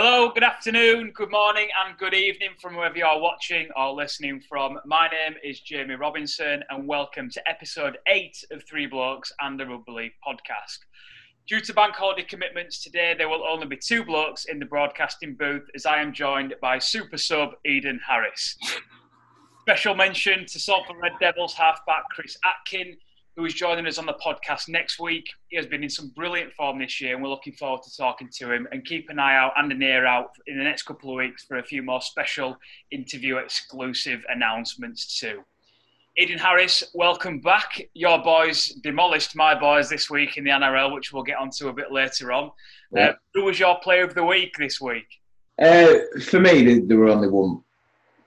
Hello, good afternoon, good morning, and good evening from wherever you are watching or listening from. My name is Jamie Robinson, and welcome to episode eight of Three Blokes and the Rugby podcast. Due to bank holiday commitments today, there will only be two blokes in the broadcasting booth as I am joined by super sub Eden Harris. Special mention to Salford Red Devils halfback Chris Atkin, who is joining us on the podcast next week. He has been in some brilliant form this year, and we're looking forward to talking to him. And keep an eye out and an ear out in the next couple of weeks for a few more special interview exclusive announcements too. Eden Harris, welcome back. Your boys demolished my boys this week in the NRL, which we'll get onto a bit later on. Yeah. Uh, who was your player of the week this week? Uh, for me, there were only one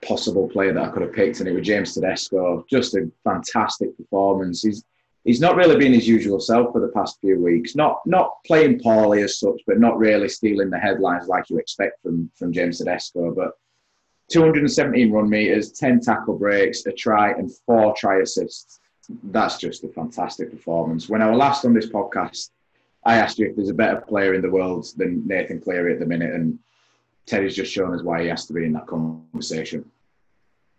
possible player that I could have picked, and it was James Tedesco. Just a fantastic performance. He's he's not really been his usual self for the past few weeks. Not not playing poorly as such, but not really stealing the headlines like you expect from from James Tedesco. But 217 run meters, 10 tackle breaks, a try, and four try assists. That's just a fantastic performance. When I was last on this podcast, I asked you if there's a better player in the world than Nathan Cleary at the minute, and Teddy's just shown us why he has to be in that conversation.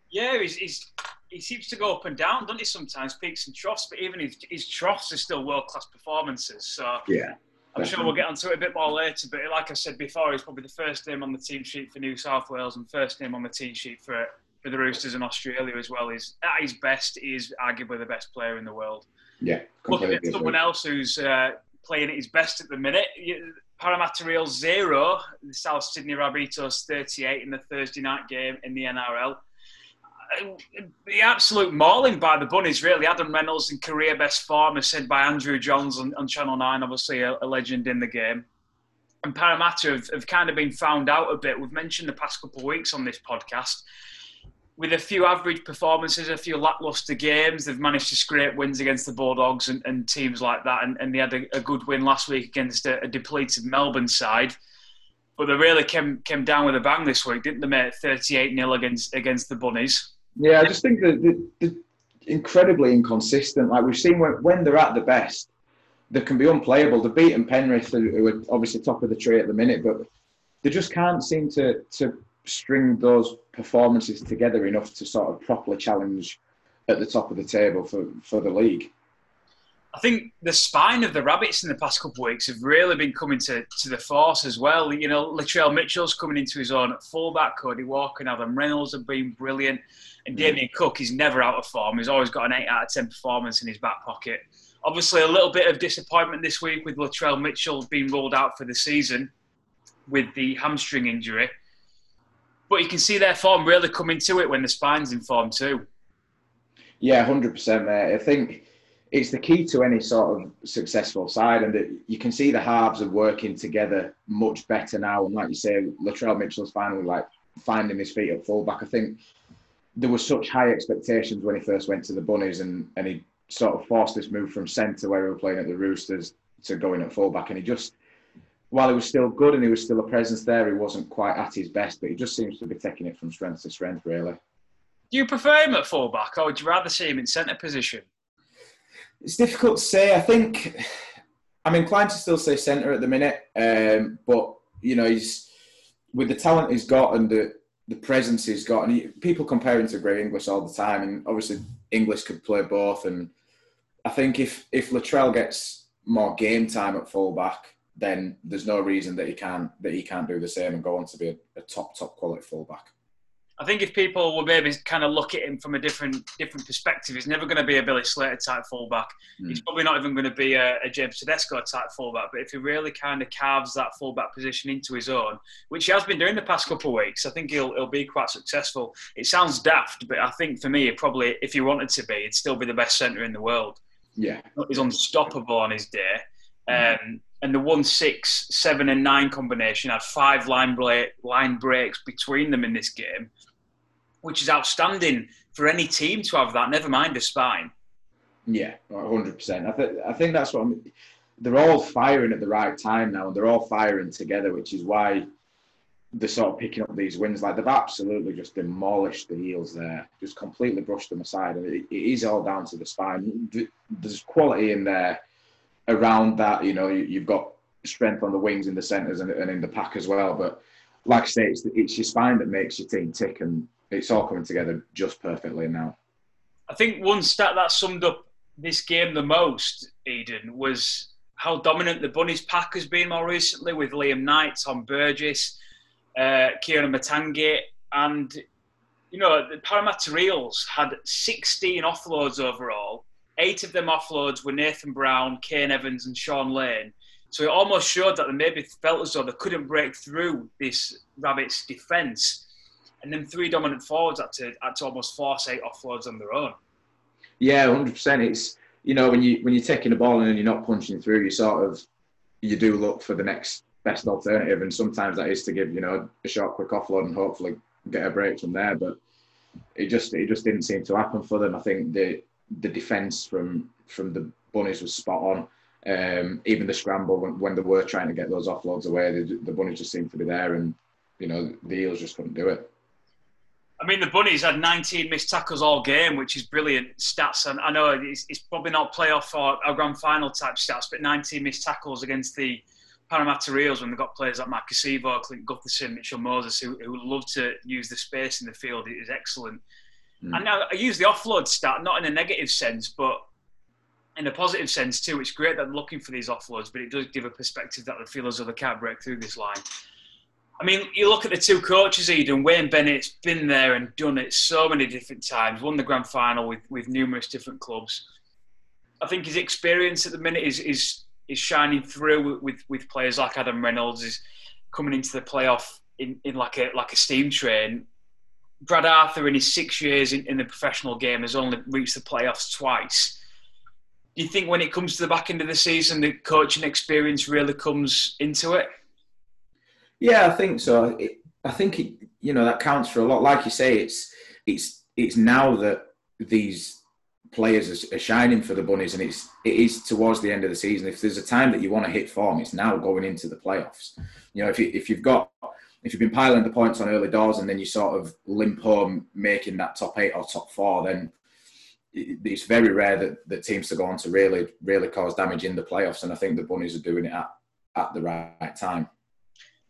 Yeah, he's, he's he seems to go up and down, doesn't he? Sometimes peaks and troughs, but even his, his troughs are still world class performances. So yeah, I'm definitely. sure we'll get onto it a bit more later. But like I said before, he's probably the first name on the team sheet for New South Wales and first name on the team sheet for for the Roosters in Australia as well. He's at his best. he is arguably the best player in the world. Yeah, looking at someone else who's uh, playing at his best at the minute. Parramatta Eels zero, the South Sydney Rabbitohs 38 in the Thursday night game in the NRL the absolute mauling by the Bunnies, really. Adam Reynolds in career best form, as said by Andrew Johns on, on Channel 9, obviously a, a, legend in the game. And Parramatta have, have kind of been found out a bit. We've mentioned the past couple of weeks on this podcast. With a few average performances, a few lackluster games, they've managed to scrape wins against the Bulldogs and, and teams like that. And, and they had a, a, good win last week against a, a depleted Melbourne side but they really came came down with a bang this week, didn't they, mate? 38 0 against against the Bunnies. Yeah, I just think that they're, incredibly inconsistent. Like we've seen when, when they're at the best, they can be unplayable. They've beaten Penrith, who are obviously top of the tree at the minute, but they just can't seem to to string those performances together enough to sort of properly challenge at the top of the table for, for the league. I think the spine of the Rabbits in the past couple of weeks have really been coming to, to the force as well. You know, Latrell Mitchell's coming into his own at fullback. Cody Walker and Adam Reynolds have been brilliant. And mm. Damien Cook is never out of form. He's always got an 8 out of 10 performance in his back pocket. Obviously, a little bit of disappointment this week with Latrell Mitchell being ruled out for the season with the hamstring injury. But you can see their form really coming to it when the spine's in form too. Yeah, 100%, mate. I think it's the key to any sort of successful side, and that you can see the halves are working together much better now. And like you say, Latrell Mitchell's finally like finding his feet at fullback. I think there were such high expectations when he first went to the Bunnies, and and he sort of forced this move from centre where he was playing at the Roosters to going at fullback, and he just while he was still good and he was still a presence there, he wasn't quite at his best, but he just seems to be taking it from strength to strength, really. Do you prefer him at fullback, or would you rather see him in centre position? It's difficult to say. I think I'm inclined to still say centre at the minute, um, but you know he's with the talent he's got and the the presence he's got, and he, people compare him to Greg Inglis all the time, and obviously Inglis could play both. And I think if if Latrell gets more game time at fullback, then there's no reason that he can't that he can't do the same and go on to be a, a top top quality fullback. I think if people will maybe kind of look at him from a different different perspective, he's never going to be a Billy Slater type fullback. Mm. He's probably not even going to be a, a, James Tedesco type fullback. But if he really kind of carves that fullback position into his own, which he has been doing the past couple of weeks, I think he'll he'll be quite successful. It sounds daft, but I think for me, probably if he wanted to be, he'd still be the best centre in the world. Yeah, he's unstoppable on his day. Mm. Um, and the one, six, seven, and nine combination had five line break, line breaks between them in this game which is outstanding for any team to have that. Never mind a spine. Yeah, hundred percent. I think I think that's what I'm, they're all firing at the right time now, and they're all firing together, which is why they're sort of picking up these wins. Like they've absolutely just demolished the eels there, just completely brushed them aside, and it, it is all down to the spine. There's quality in there around that. You know, you've got strength on the wings in the centres and, and in the pack as well, but like I say, it's, it's your spine that makes your team tick, and it's all coming together just perfectly now. I think one stat that summed up this game the most, Eden, was how dominant the Bunnies pack has been more recently with Liam Knight, Tom Burgess, uh, Kieran Motangi, and you know the Parramatta Eels had 16 offloads overall. Eight of them offloads were Nathan Brown, Kane Evans, and Shaun Lane. So it almost showed that they maybe felt as though they couldn't break through this Rabbits defence. And then three dominant forwards had to, had to almost force eight offloads on their own. Yeah, hundred percent. It's you know when you when you're taking the ball and you're not punching through, you sort of you do look for the next best alternative, and sometimes that is to give you know a short, quick offload and hopefully get a break from there. But it just it just didn't seem to happen for them. I think the the defence from from the bunnies was spot on. Um, even the scramble when, when, they were trying to get those offloads away, the, the bunnies just seemed to be there, and you know the eels just couldn't do it. I mean, the Bunnies had 19 missed tackles all game, which is brilliant stats. And I know it's, it's probably not playoff or a grand final type stats, but 19 missed tackles against the Parramatta Eels when they've got players like Maika Sivo, Clint Gutherson, Mitchell Moses, who, who love to use the space in the field, it is excellent. Mm. And now I use the offload stat, not in a negative sense, but in a positive sense too. It's great that they're looking for these offloads, but it does give a perspective that they feel as though they can't break through this line. I mean, you look at the two coaches, Eden. Wayne Bennett's been there and done it so many different times. Won the grand final with, with numerous different clubs. I think his experience at the minute is is is shining through with, with players like Adam Reynolds. Is coming into the playoff in, in like a like a steam train. Brad Arthur, in his six years in, in the professional game, has only reached the playoffs twice. Do you think when it comes to the back end of the season, the coaching experience really comes into it? Yeah, I think so. It, I think it, you know that counts for a lot. Like you say, it's it's it's now that these players are, shining for the bunnies, and it's it is towards the end of the season. If there's a time that you want to hit form, it's now going into the playoffs. You know, if you, if you've got if you've been piling the points on early doors and then you sort of limp home making that top eight or top four, then it's very rare that, that teams to go on to really really cause damage in the playoffs. And I think the bunnies are doing it at at the right time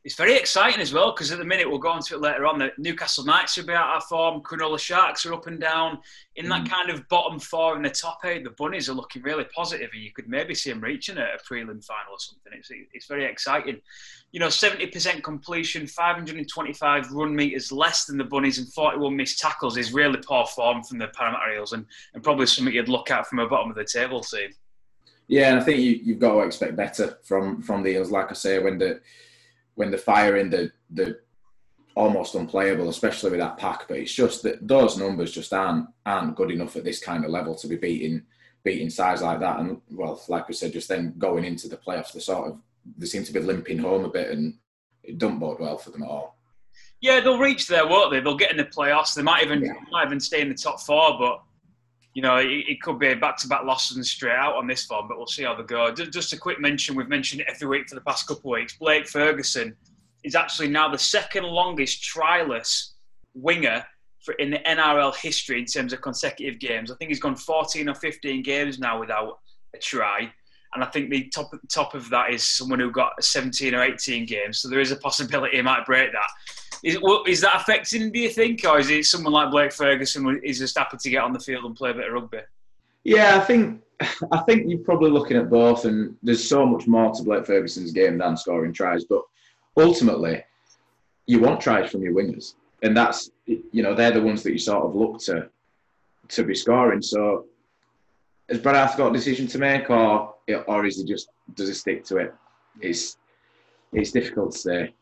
it's very exciting as well because at the minute we'll go into it later on. The Newcastle Knights will be out of form. Cronulla Sharks are up and down. In that mm. kind of bottom four in the top eight, the Bunnies are looking really positive, and you could maybe see them reaching a, a prelim final or something. It's it's very exciting. You know, seventy percent completion, five hundred and twenty-five run meters less than the Bunnies, and forty-one missed tackles is really poor form from the Parramatta Eels, and, and probably something you'd look at from a bottom of the table team. Yeah, and I think you, you've got to expect better from from the Eels. Like I say, when the when they're firing, the the almost unplayable, especially with that pack. But it's just that those numbers just aren't aren't good enough at this kind of level to be beating beating sides like that. And well, like we said, just then going into the playoffs, they sort of they seem to be limping home a bit, and it don't bode well for them at all. Yeah, they'll reach there, won't they? They'll get in the playoffs. They might even yeah. might even stay in the top four, but you know, it, it could be a back-to-back losses and straight out on this form, but we'll see how they go. Just a quick mention: we've mentioned it every week for the past couple of weeks. Blake Ferguson is actually now the second longest tryless winger for, in the NRL history in terms of consecutive games. I think he's gone 14 or 15 games now without a try. And I think the top top of that is someone who got 17 or 18 games. So there is a possibility he might break that. Is, is that affecting, do you think? Or is it someone like Blake Ferguson is just happy to get on the field and play a bit of rugby? Yeah, I think I think you're probably looking at both, and there's so much more to Blake Ferguson's game than scoring tries. But ultimately, you want tries from your wingers, and that's you know they're the ones that you sort of look to to be scoring. So, has Brad Arthur got a decision to make, or or is he just does he stick to it? It's it's difficult to say.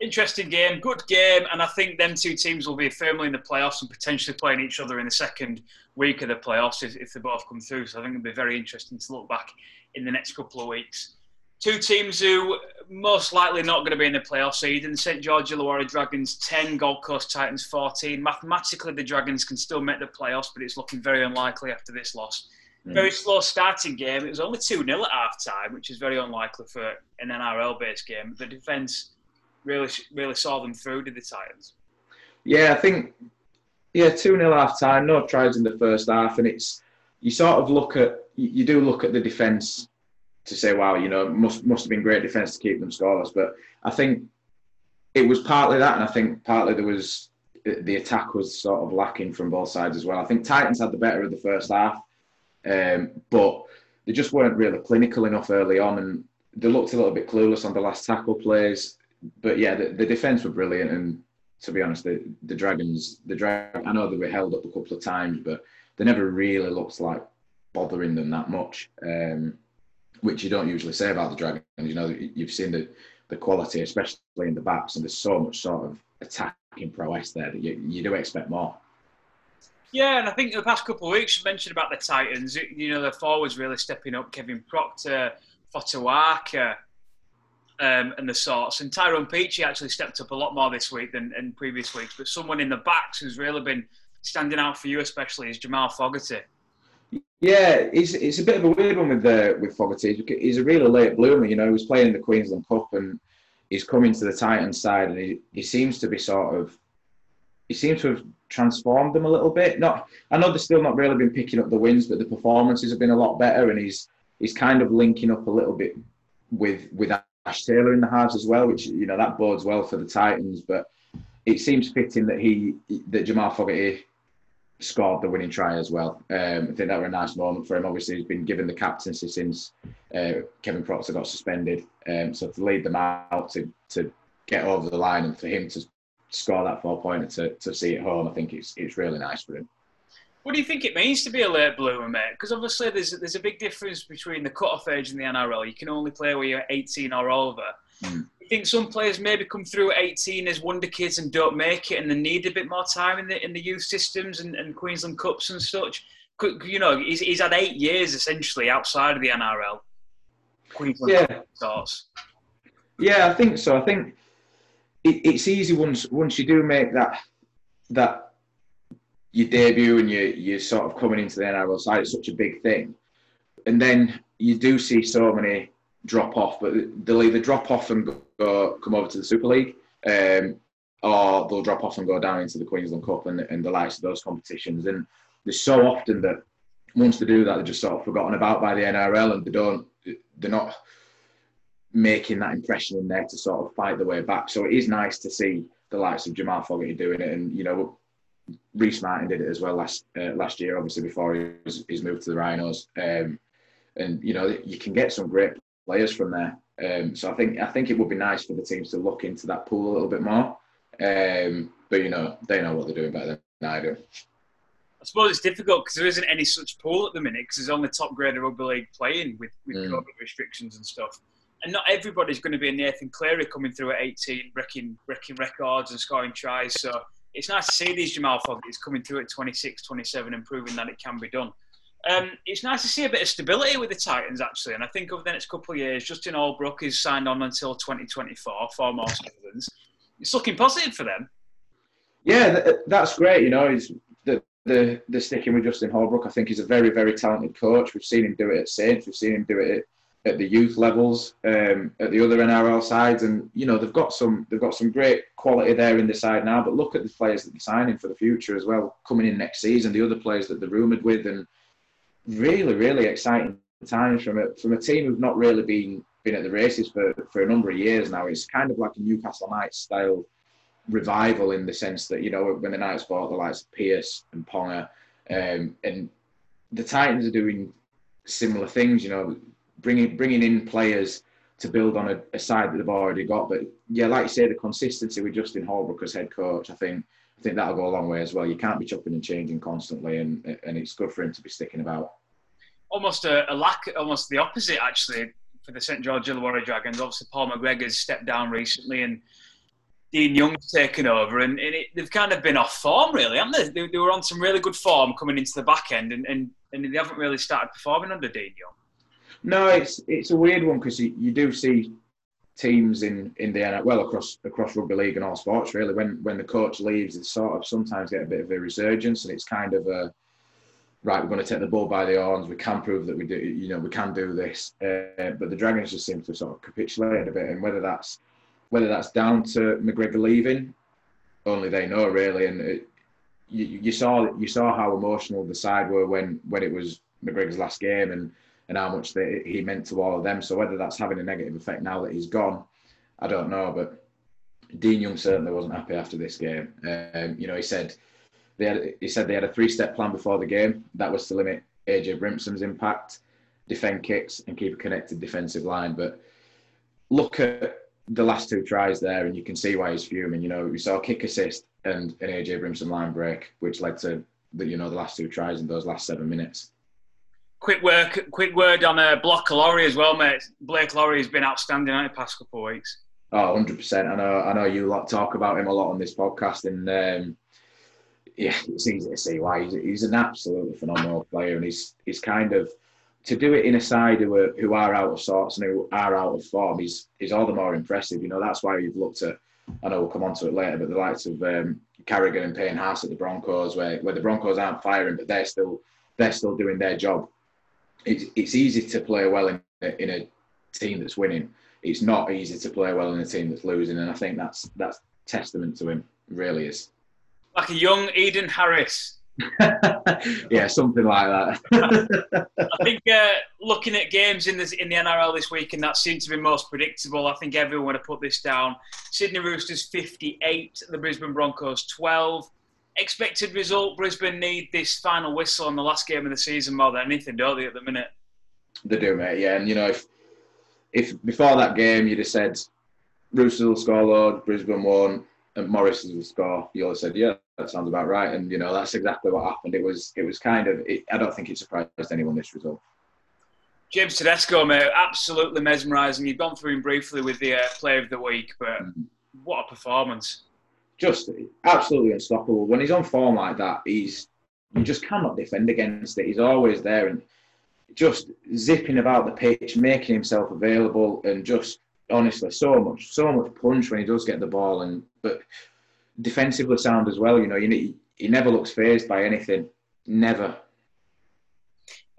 Interesting game, good game, and I think them two teams will be firmly in the playoffs and potentially playing each other in the second week of the playoffs if, if they both come through. So I think it'll be very interesting to look back in the next couple of weeks. Two teams who most likely not going to be in the playoffs. Eden, St George Illawarra Dragons 10, Gold Coast Titans 14. Mathematically, the Dragons can still make the playoffs, but it's looking very unlikely after this loss. Mm. Very slow starting game. It was only 2 0 at half time, which is very unlikely for an NRL based game. The defence really really saw them through, did the Titans? Yeah, I think, yeah, 2 0 half time, no tries in the first half. And it's, you sort of look at, you do look at the defence to say, wow, you know, must must have been great defence to keep them scoreless. But I think it was partly that, and I think partly there was the attack was sort of lacking from both sides as well. I think Titans had the better of the first half, um, but they just weren't really clinical enough early on, and they looked a little bit clueless on the last tackle plays. But yeah, the, the defense were brilliant, and to be honest, the, the Dragons, the drag, I know they were held up a couple of times, but they never really looked like bothering them that much, um, which you don't usually say about the Dragons. You know, you've seen the the quality, especially in the backs, and there's so much sort of attacking prowess there that you, you do expect more. Yeah, and I think the past couple of weeks you mentioned about the Titans. You know, the forwards really stepping up. Kevin Proctor, Fotuaika, um, and the sorts. And Tyrone Peachey actually stepped up a lot more this week than in previous weeks. But someone in the backs who's really been standing out for you, especially, is Jamal Fogarty. Yeah, it's, it's a bit of a weird one with uh, with Fogarty. He's a really late bloomer. You know, he was playing in the Queensland Cup and he's coming to the Titans side, and he, he seems to be sort of he seems to have transformed them a little bit. Not, I know they're still not really been picking up the wins, but the performances have been a lot better, and he's he's kind of linking up a little bit with with Ash Taylor in the halves as well, which you know that bodes well for the Titans. But it seems fitting that he that Jamal Fogarty scored the winning try as well. Um, I think that was a nice moment for him. Obviously, he's been given the captaincy since uh, Kevin Proctor got suspended. Um, so to lead them out to to get over the line and for him to score that four pointer to, to see it home, I think it's it's really nice for him. What do you think it means to be a late bloomer, mate? Because obviously there's there's a big difference between the cut-off age in the NRL. You can only play when you're 18 or over. Mm. You think some players maybe come through at 18 as wonder kids and don't make it, and they need a bit more time in the in the youth systems and, and Queensland Cups and such. You know, he's, he's had eight years essentially outside of the NRL. Queensland yeah. Starts. Yeah, I think so. I think it, it's easy once once you do make that that your debut and you you're sort of coming into the NRL side. It's such a big thing, and then you do see so many drop off, but they'll either drop off and go, come over to the Super League, um, or they'll drop off and go down into the Queensland Cup and, and the likes of those competitions. And there's so often that once they do that, they're just sort of forgotten about by the NRL, and they don't, they're not making that impression in there to sort of fight the way back. So it is nice to see the likes of Jamal Fogarty doing it, and you know Rhyse Martin did it as well last uh, last year, obviously before he was, he's moved to the Rhinos. Um, and you know you can get some great players from there. Um, so I think I think it would be nice for the teams to look into that pool a little bit more. Um, but you know they know what they're doing better than I do. I suppose it's difficult because there isn't any such pool at the minute because there's only top grade of rugby league playing with, with mm. COVID restrictions and stuff. And not everybody's going to be Nathan Cleary coming through at 18, breaking breaking records and scoring tries. So it's nice to see these Jamal Fogarty's coming through at 26, 27 and proving that it can be done. Um, it's nice to see a bit of stability with the Titans, actually. And I think over the next couple of years, Justin Holbrook is signed on until 2024, four more seasons. It's looking positive for them. Yeah, that's great. You know, the, the, the sticking with Justin Holbrook. I think he's a very, very talented coach. We've seen him do it at Saints. We've seen him do it at the youth levels, um, at the other NRL sides, and you know they've got some they've got some great quality there in the side now. But look at the players that they're signing for the future as well, coming in next season. The other players that they're rumoured with, and really, really exciting times from a from a team who've not really been been at the races for for a number of years now. It's kind of like a Newcastle Knights style revival in the sense that you know when the Knights bought the likes of Pearce and Ponga, um, and the Titans are doing similar things. You know bringing bringing in players to build on a, a, side that they've already got. But yeah, like you say, the consistency with Justin Holbrook as head coach, I think I think that'll go a long way as well. You can't be chopping and changing constantly, and and it's good for him to be sticking about. Almost a, a lack, almost the opposite actually for the St George Illawarra Dragons. Obviously, Paul McGregor's stepped down recently, and Dean Young's taken over, and, and it, they've kind of been off form, really, haven't they? they? they? were on some really good form coming into the back end, and, and, and they haven't really started performing under Dean Young. No, it's it's a weird one because you, you do see teams in in the well across across rugby league and all sports really. When when the coach leaves, they sort of sometimes get a bit of a resurgence, and it's kind of a right. We're going to take the bull by the horns. We can prove that we do. You know, we can do this. Uh, but the Dragons just seem to sort of capitulate a bit, and whether that's whether that's down to McGregor leaving, only they know really. And it, you, you saw you saw how emotional the side were when when it was McGregor's last game, and and how much they, he meant to all of them. So whether that's having a negative effect now that he's gone, I don't know. But Dean Young certainly wasn't happy after this game. Um, you know, he said they had he said they had a three-step plan before the game. That was to limit AJ Brimson's impact, defend kicks, and keep a connected defensive line. But look at the last two tries there, and you can see why he's fuming. You know, we saw a kick assist and an AJ Brimson line break, which led to the you know the last two tries in those last seven minutes. Quick work, quick word on uh, Blake Lawrie as well, mate. Blake Lawrie has been outstanding in the past couple of weeks. Oh, 100 percent. I know. I know you lot talk about him a lot on this podcast, and um, yeah, it's easy to see why he's, he's an absolutely phenomenal player, and he's he's kind of to do it in a side who are who are out of sorts and who are out of form is is all the more impressive. You know, that's why you've looked at. I know we'll come on to it later, but the likes of um, Carrigan and Payne Haas at the Broncos, where where the Broncos aren't firing, but they're still they're still doing their job. It's it's easy to play well in in a team that's winning. It's not easy to play well in a team that's losing, and I think that's that's testament to him. Really is. Like a young Eden Harris yeah, something like that. I think uh, looking at games in the in the NRL this week, and that seemed to be most predictable. I think everyone would have put this down. Sydney Roosters 58, the Brisbane Broncos 12. Expected result: Brisbane need this final whistle on the last game of the season more than anything, don't they? At the minute, they do, mate. Yeah, and you know if if before that game you'd have said Roosters will score Lord, Brisbane won, and Morris will score, you all said, yeah, that sounds about right. And you know, that's exactly what happened. It was it was kind of it, I don't think it surprised anyone this result. James Tedesco, mate, absolutely mesmerising. You've gone through him briefly with the uh, Player of the Week, but mm-hmm. what a performance! Just absolutely unstoppable. When he's on form like that, he's you just cannot defend against it. He's always there and just zipping about the pitch, making himself available, and just honestly so much, so much punch when he does get the ball. And but defensively sound as well. You know, you, he never looks phased by anything. Never.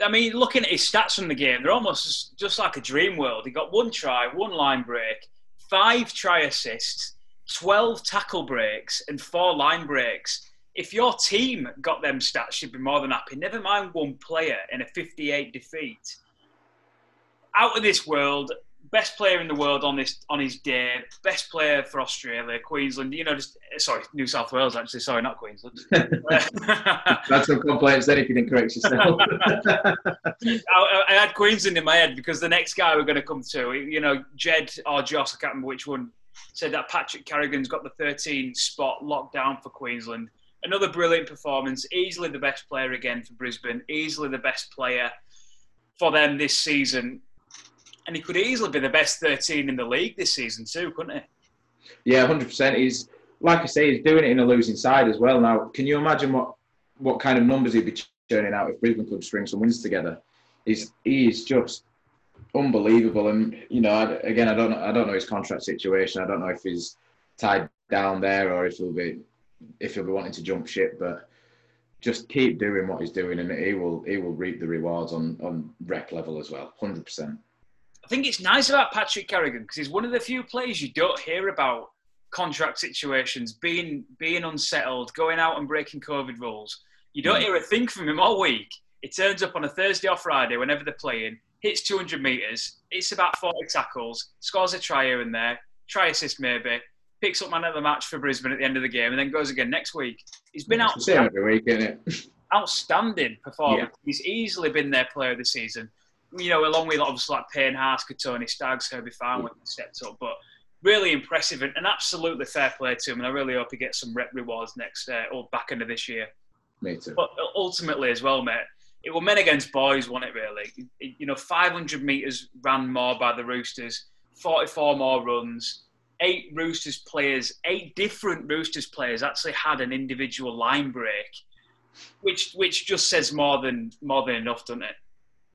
I mean, looking at his stats from the game, they're almost just like a dream world. He got one try, one line break, five try assists, 12 tackle breaks, and four line breaks. If your team got them stats, you'd be more than happy. Never mind one player in a 58 defeat. Out of this world, best player in the world on this on his day, best player for Australia, Queensland. You know, just sorry, New South Wales actually. Sorry, not Queensland. That's some complaints then if you didn't correct yourself. I, I, had Queensland in my head because the next guy we're going to come to, you know, Jed or Joss, I can't remember which one, said that Patrick Carrigan's got the 13 spot locked down for Queensland. Another brilliant performance. Easily the best player again for Brisbane. Easily the best player for them this season and he could easily be the best 13 in the league this season too, couldn't he? Yeah, 100%. He's like I say, he's doing it in a losing side as well. Now, can you imagine what what kind of numbers he'd be churning out if Brisbane could string some wins together? He's he is just unbelievable, and you know, again, I don't know, I don't know his contract situation. I don't know if he's tied down there or if he'll be if he'll be wanting to jump ship, but just keep doing what he's doing, and he will he will reap the rewards on on rep level as well, hundred percent. I think it's nice about Patrick Carrigan because he's one of the few players you don't hear about contract situations, being being unsettled, going out and breaking COVID rules. You don't mm. hear a thing from him all week. He turns up on a Thursday or Friday whenever they're playing, hits 200 metres, it's about 40 tackles, scores a try here and there, try assist maybe, picks up man of the match for Brisbane at the end of the game, and then goes again next week. He's been outstanding, every week, isn't it? outstanding performance. Yeah. He's easily been their player of the season you know, along with obviously like Payne Haas, Tony Staggs, Herbie Farnworth when he stepped up. But really impressive and, and, absolutely fair play to him. And I really hope he gets some rep rewards next uh, or back end of this year. Me too. But ultimately, as well, mate, it was men against boys, wasn't it? Really, you know, 500 meters ran more by the Roosters, 44 more runs. Eight Roosters players, eight different Roosters players actually had an individual line break, which which just says more than more than enough, doesn't it?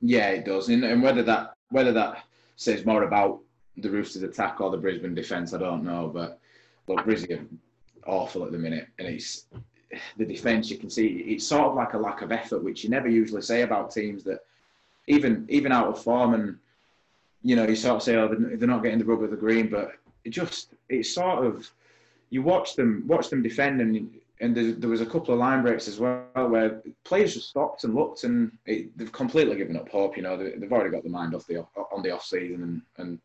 Yeah, it does. And, and whether that whether that says more about the Roosters' attack or the Brisbane defence, I don't know. But look, Brisbane awful at the minute, and it's the defence. You can see it's sort of like a lack of effort, which you never usually say about teams that even even out of form and you know you sort of say oh they're not getting the rub of the green, but it just it's sort of you watch them watch them defend and and there, was a couple of line breaks as well where players just stopped and looked and it, they've completely given up hope. You know, they, have already got the mind off the on the off season and, and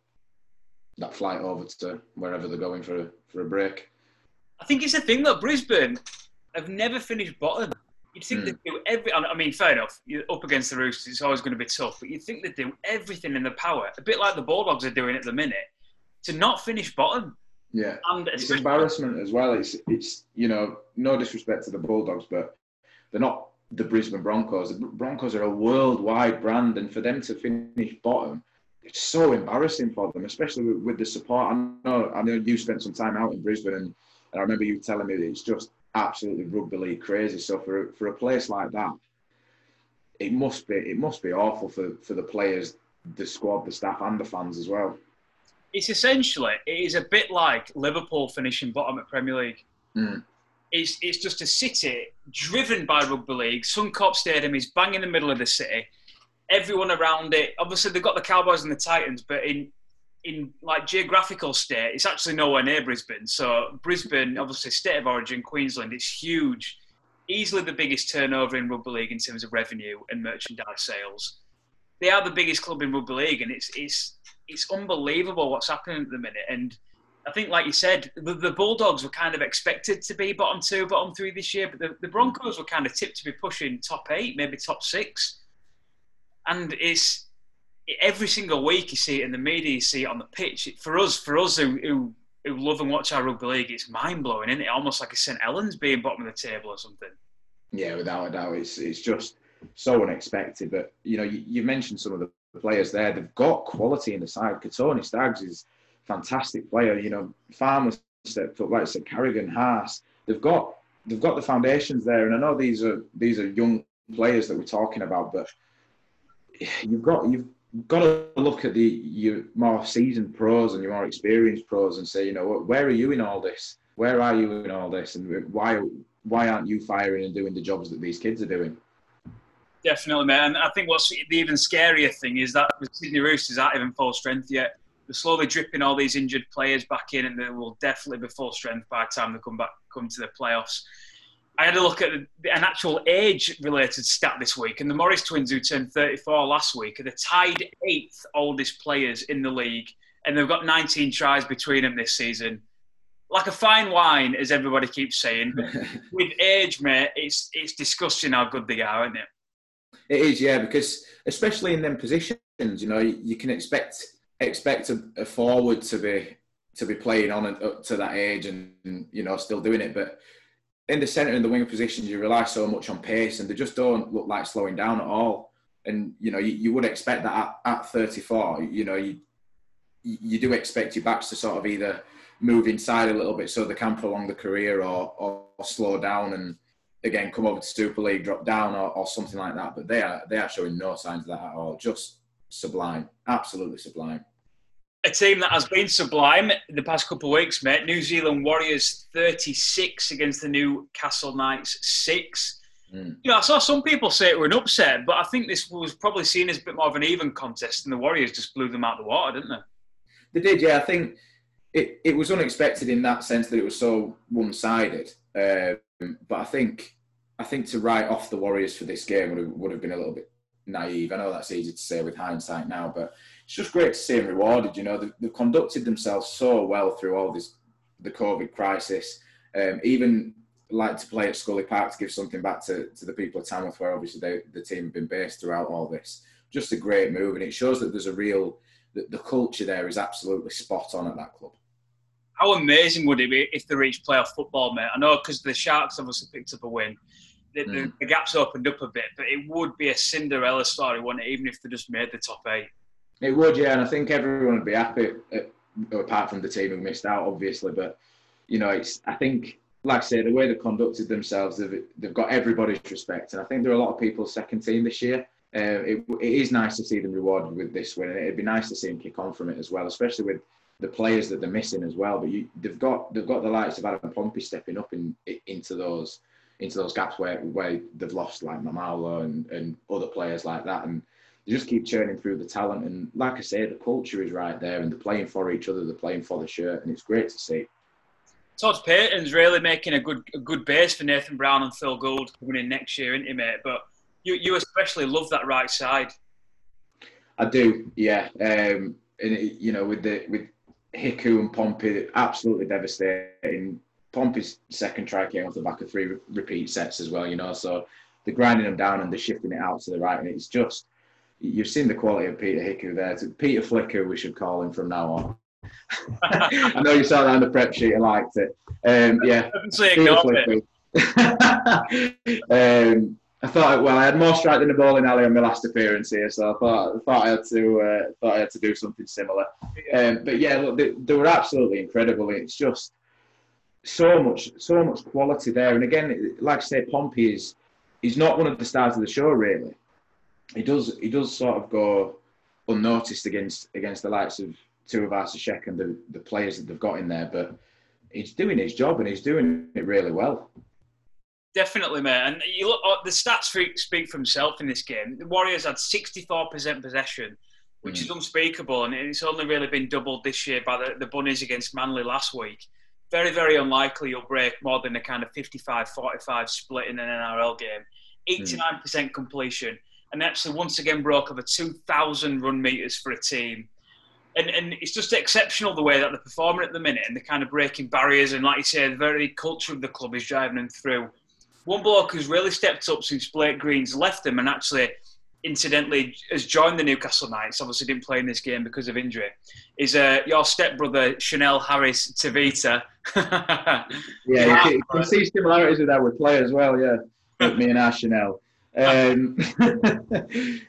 that flight over to wherever they're going for a, for a break. I think it's the thing that Brisbane have never finished bottom. You'd think mm. they do every. I mean, fair enough. You're up against the Roosters; it's always going to be tough. But you'd think they do everything in their power, a bit like the Bulldogs are doing at the minute, to not finish bottom. Yeah, and it's embarrassment as well. It's it's you know no disrespect to the Bulldogs, but they're not the Brisbane Broncos. The Broncos are a worldwide brand, and for them to finish bottom, it's so embarrassing for them, especially with, with the support. I know I know you spent some time out in Brisbane, and, and I remember you telling me that it's just absolutely rugby league crazy. So for for a place like that, it must be it must be awful for for the players, the squad, the staff, and the fans as well. It's essentially it is a bit like Liverpool finishing bottom at Premier League. Mm. It's it's just a city driven by rugby league. Suncorp Stadium is bang in the middle of the city. Everyone around it. Obviously, they've got the Cowboys and the Titans, but in in like geographical state, it's actually nowhere near Brisbane. So Brisbane, obviously state of origin, Queensland, it's huge, easily the biggest turnover in rugby league in terms of revenue and merchandise sales. They are the biggest club in rugby league, and it's it's it's unbelievable what's happening at the minute. And I think, like you said, the, the Bulldogs were kind of expected to be bottom two, bottom three this year, but the, the Broncos were kind of tipped to be pushing top eight, maybe top six. And it's every single week you see it in the media, you see it on the pitch. For us, for us who, who, who love and watch our rugby league, it's mind blowing, isn't it? Almost like a St Helens being bottom of the table or something. Yeah, without a doubt, it's it's just so unexpected. But you know, you, you mentioned some of the players there. They've got quality in the side. Kotoni Staggs is fantastic player. You know, Farmers stepped up, like I said, Carrigan, Haas. They've got they've got the foundations there, and I know these are these are young players that we're talking about, but you've got you've got to look at the your more seasoned pros and your more experienced pros and say, you know, where are you in all this? Where are you in all this? And why why aren't you firing and doing the jobs that these kids are doing? Definitely, man. And I think what's the even scarier thing is that the Sydney Roosters aren't even full strength yet. They're slowly dripping all these injured players back in, and they will definitely be full strength by the time they come back, come to the playoffs. I had a look at an actual age-related stat this week, and the Morris twins, who turned 34 last week, are the tied eighth oldest players in the league, and they've got 19 tries between them this season. Like a fine wine, as everybody keeps saying. With age, mate, it's it's disgusting how good they are, isn't it? It is, yeah, because especially in them positions, you know, you can expect expect a, a forward to be to be playing on up to that age and, and you know still doing it, but in the centre and the wing positions, you rely so much on pace, and they just don't look like slowing down at all. And you know, you, you would expect that at, at 34. You know, you you do expect your backs to sort of either move inside a little bit so they can prolong the career, or, or, or slow down and again come over to Super League, drop down, or, or something like that. But they are they are showing no signs of that at all. Just sublime, absolutely sublime a team that has been sublime in the past couple of weeks, mate. New Zealand Warriors 36 against the Newcastle Knights 6. Mm. You know, I saw some people say it were an upset, but I think this was probably seen as a bit more of an even contest, and the Warriors just blew them out of the water, didn't they? They did, yeah. I think it, it was unexpected in that sense that it was so one sided. Um, but I think I think to write off the Warriors for this game would have, would have been a little bit naive. I know that's easy to say with hindsight now, but it's just great to see them rewarded. You know, they've, they've conducted themselves so well through all this, the COVID crisis. Um, even like to play at Scully Park to give something back to, to the people of Tamworth, where obviously they, the team have been based throughout all this. Just a great move, and it shows that there's a real the, the culture there is absolutely spot on at that club. How amazing would it be if they reached playoff football, mate? I know because the Sharks obviously picked up a win. The, mm. the, the, gap's opened up a bit, but it would be a Cinderella story, wouldn't it? Even if they just made the top eight. It would, yeah, and I think everyone would be happy, uh, apart from the team who missed out, obviously. But you know, it's I think, like I say, the way they conducted themselves, they've, they've got everybody's respect, and I think there are a lot of people's second team this year. Uh, it, it is nice to see them rewarded with this win, and it'd be nice to see them kick on from it as well, especially with the players that they're missing as well. But you, they've got they've got the likes of Adam Pompey stepping up in, into those into those gaps where where they've lost like Maumalo and, and other players like that, and they just keep churning through the talent. And like I say, the culture is right there, and they're playing for each other. They're playing for the shirt, and it's great to see. Todd Payten's really making a good a good base for Nathan Brown and Phil Gould coming in next year, isn't he, mate? But you you especially love that right side. I do, yeah. Um, and it, you know, with the with Hiku and Pompey absolutely devastating. Pompey's second try came off the back of three repeat sets as well, you know. So they're grinding them down and they're shifting it out to the right, and it's just you've seen the quality of Peter Hiku there. Peter Flicker, we should call him from now on. I know you saw that on the prep sheet. I liked it. Um, yeah, um, I thought, well, I had more strike than the bowling alley on my last appearance here, so I thought, I thought I had to, uh, thought I had to do something similar. Um, but yeah, look, they, they, were absolutely incredible. It's just so much, so much quality there. And again, like I say, Pompey is, he's not one of the stars of the show, really. He does, he does sort of go unnoticed against against the likes of Tuivasa-Sheck and the, the players that they've got in there, but he's doing his job and he's doing it really well. Definitely, mate. And you look, uh, the stats speak for himself in this game. The Warriors had 64% possession, which mm. is unspeakable, and it's only really been doubled this year by the, the Bunnies against Manly last week. Very, very unlikely you'll break more than a kind of 55-45 split in an NRL game. 89% mm. completion, and actually once again broke over 2,000 run meters for a team. And, and it's just exceptional the way that they're performing at the minute, and they're kind of breaking barriers. And like you say, the very culture of the club is driving them through one bloke who's really stepped up since Blake Green's left them and actually incidentally has joined the Newcastle Knights, obviously didn't play in this game because of injury, is uh, your stepbrother, Chanel Harris Tavita. yeah, you, you can, see similarities with our play as well, yeah. With me and our Chanel. Um,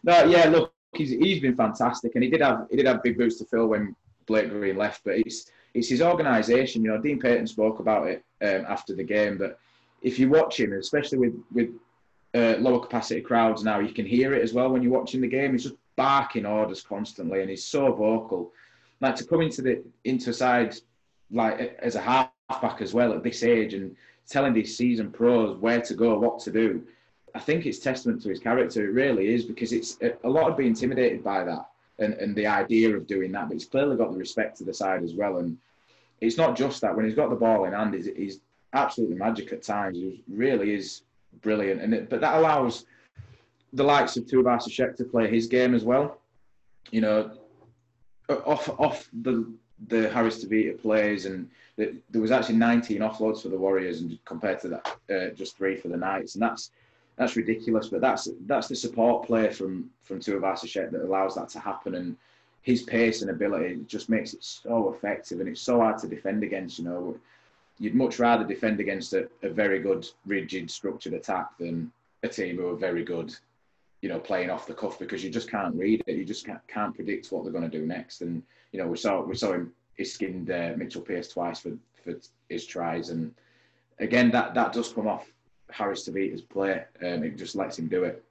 no, yeah, look, he's, he's been fantastic and he did have he did have big boots to fill when Blake Green left, but it's it's his organisation. You know, Dean Payton spoke about it um, after the game, but if you watch him, especially with with uh, lower capacity crowds now, you can hear it as well when you're watching the game. He's just barking orders constantly, and he's so vocal. Like to come into the into side like as a halfback as well at this age and telling these season pros where to go, what to do. I think it's testament to his character. It really is because it's a lot of being intimidated by that and, and the idea of doing that. But he's clearly got the respect to the side as well. And it's not just that when he's got the ball in hand, he's, he's absolutely magic at times. He really is brilliant, and it, but that allows the likes of Tuivasa-Sheck to play his game as well. You know, off off the the Harris Tavita plays, and the, there was actually 19 offloads for the Warriors, and compared to that, uh, just three for the Knights, and that's that's ridiculous. But that's that's the support play from from Tuivasa-Sheck that allows that to happen, and his pace and ability just makes it so effective, and it's so hard to defend against. You know, you'd much rather defend against a, a very good, rigid, structured attack than a team who are very good, you know, playing off the cuff because you just can't read it. You just can't, can't predict what they're going to do next. And you know, we saw we saw him he skinned uh, Mitchell Pearce twice for for his tries, and again that that does come off Harris Tavita's play. Um, it just lets him do it.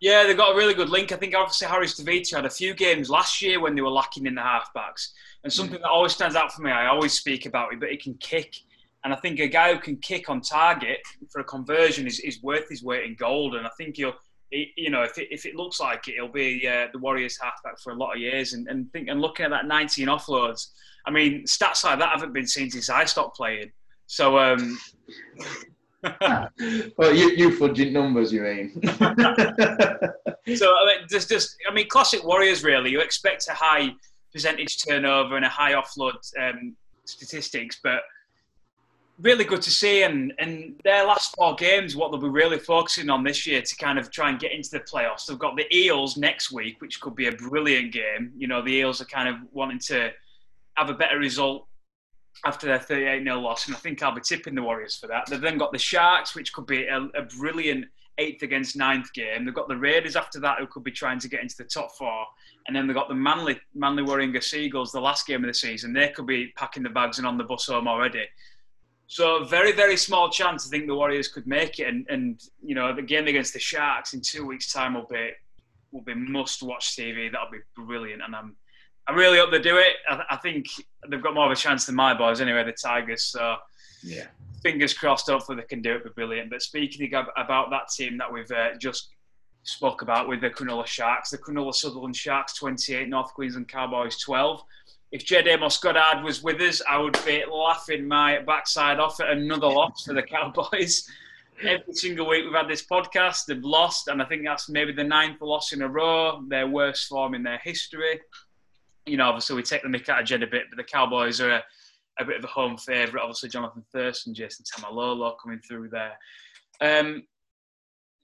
Yeah, they've got a really good link. I think obviously Harris Tavita had a few games last year when they were lacking in the halfbacks. And something that always stands out for me, I always speak about it, but he can kick. And I think a guy who can kick on target for a conversion is, is worth his weight in gold. And I think he'll, he, you know, if it, if it looks like it, he'll be uh, the Warriors halfback for a lot of years. And, and think and looking at that 19 offloads, I mean, stats like that haven't been seen since I stopped playing. So, um, well, you, you fudging numbers, you mean? so, I mean, just, just, I mean, classic Warriors. Really, you expect a high percentage turnover and a high offload um, statistics, but really good to see. And, and their last four games, what they'll be really focusing on this year to kind of try and get into the playoffs. They've got the Eels next week, which could be a brilliant game. You know, the Eels are kind of wanting to have a better result after their 38 0 loss, and I think I'll be tipping the Warriors for that. They've then got the Sharks, which could be a, a brilliant eighth against ninth game. They've got the Raiders after that, who could be trying to get into the top four. And then they've got the Manly, Manly Warringah Sea Eagles, the last game of the season. They could be packing the bags and on the bus home already. So very, very small chance I think the Warriors could make it. And, and you know, the game against the Sharks in two weeks' time will be will be must watch TV. That'll be brilliant. And I'm I really hope they do it. I, I, think they've got more of a chance than my boys anyway, the Tigers. So yeah, fingers crossed. Hopefully they can do it. Be brilliant. But speaking about that team that we've uh, just spoke about with the Cronulla Sharks, the Cronulla Sutherland Sharks 28, North Queensland Cowboys 12. If Jed Amos Goddard was with us, I would be laughing my backside off at another loss for the Cowboys. Every single week we've had this podcast, they've lost, and I think that's maybe the ninth loss in a row, their worst form in their history you know, obviously we take the mick out of Jed a bit, but the Cowboys are a, a bit of a home favourite. Obviously, Jonathan Thurston, Jason Taumalolo coming through there. Um,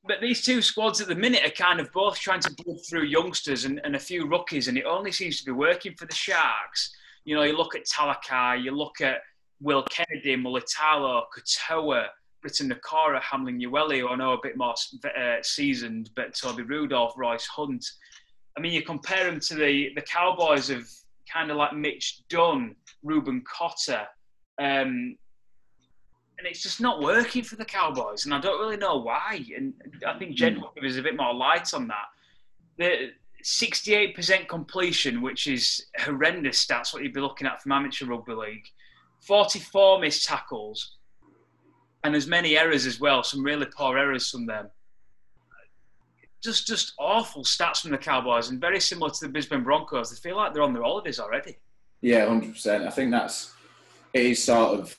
but these two squads at the minute are kind of both trying to blood through youngsters and, and a few rookies, and it only seems to be working for the Sharks. You know, you look at Talakai, you look at Will Kennedy, Mulitalo, Katoa, Briton Nikora, Hamlin Uele, who I know a bit more uh, seasoned, but Toby Rudolph, Royce Hunt. I mean, you compare them to the, the Cowboys of kind of like Mitch Dunn, Reuben Cotter, um, and it's just not working for the Cowboys, and I don't really know why. And I think Jen will give us a bit more light on that. The 68% completion, which is horrendous stats, what you'd be looking at from amateur rugby league. 44 missed tackles, and as many errors as well. Some really poor errors from them. Just, just awful stats from the Cowboys, and very similar to the Brisbane Broncos. They feel like they're on their holidays already. Yeah, hundred percent. I think that's it is sort of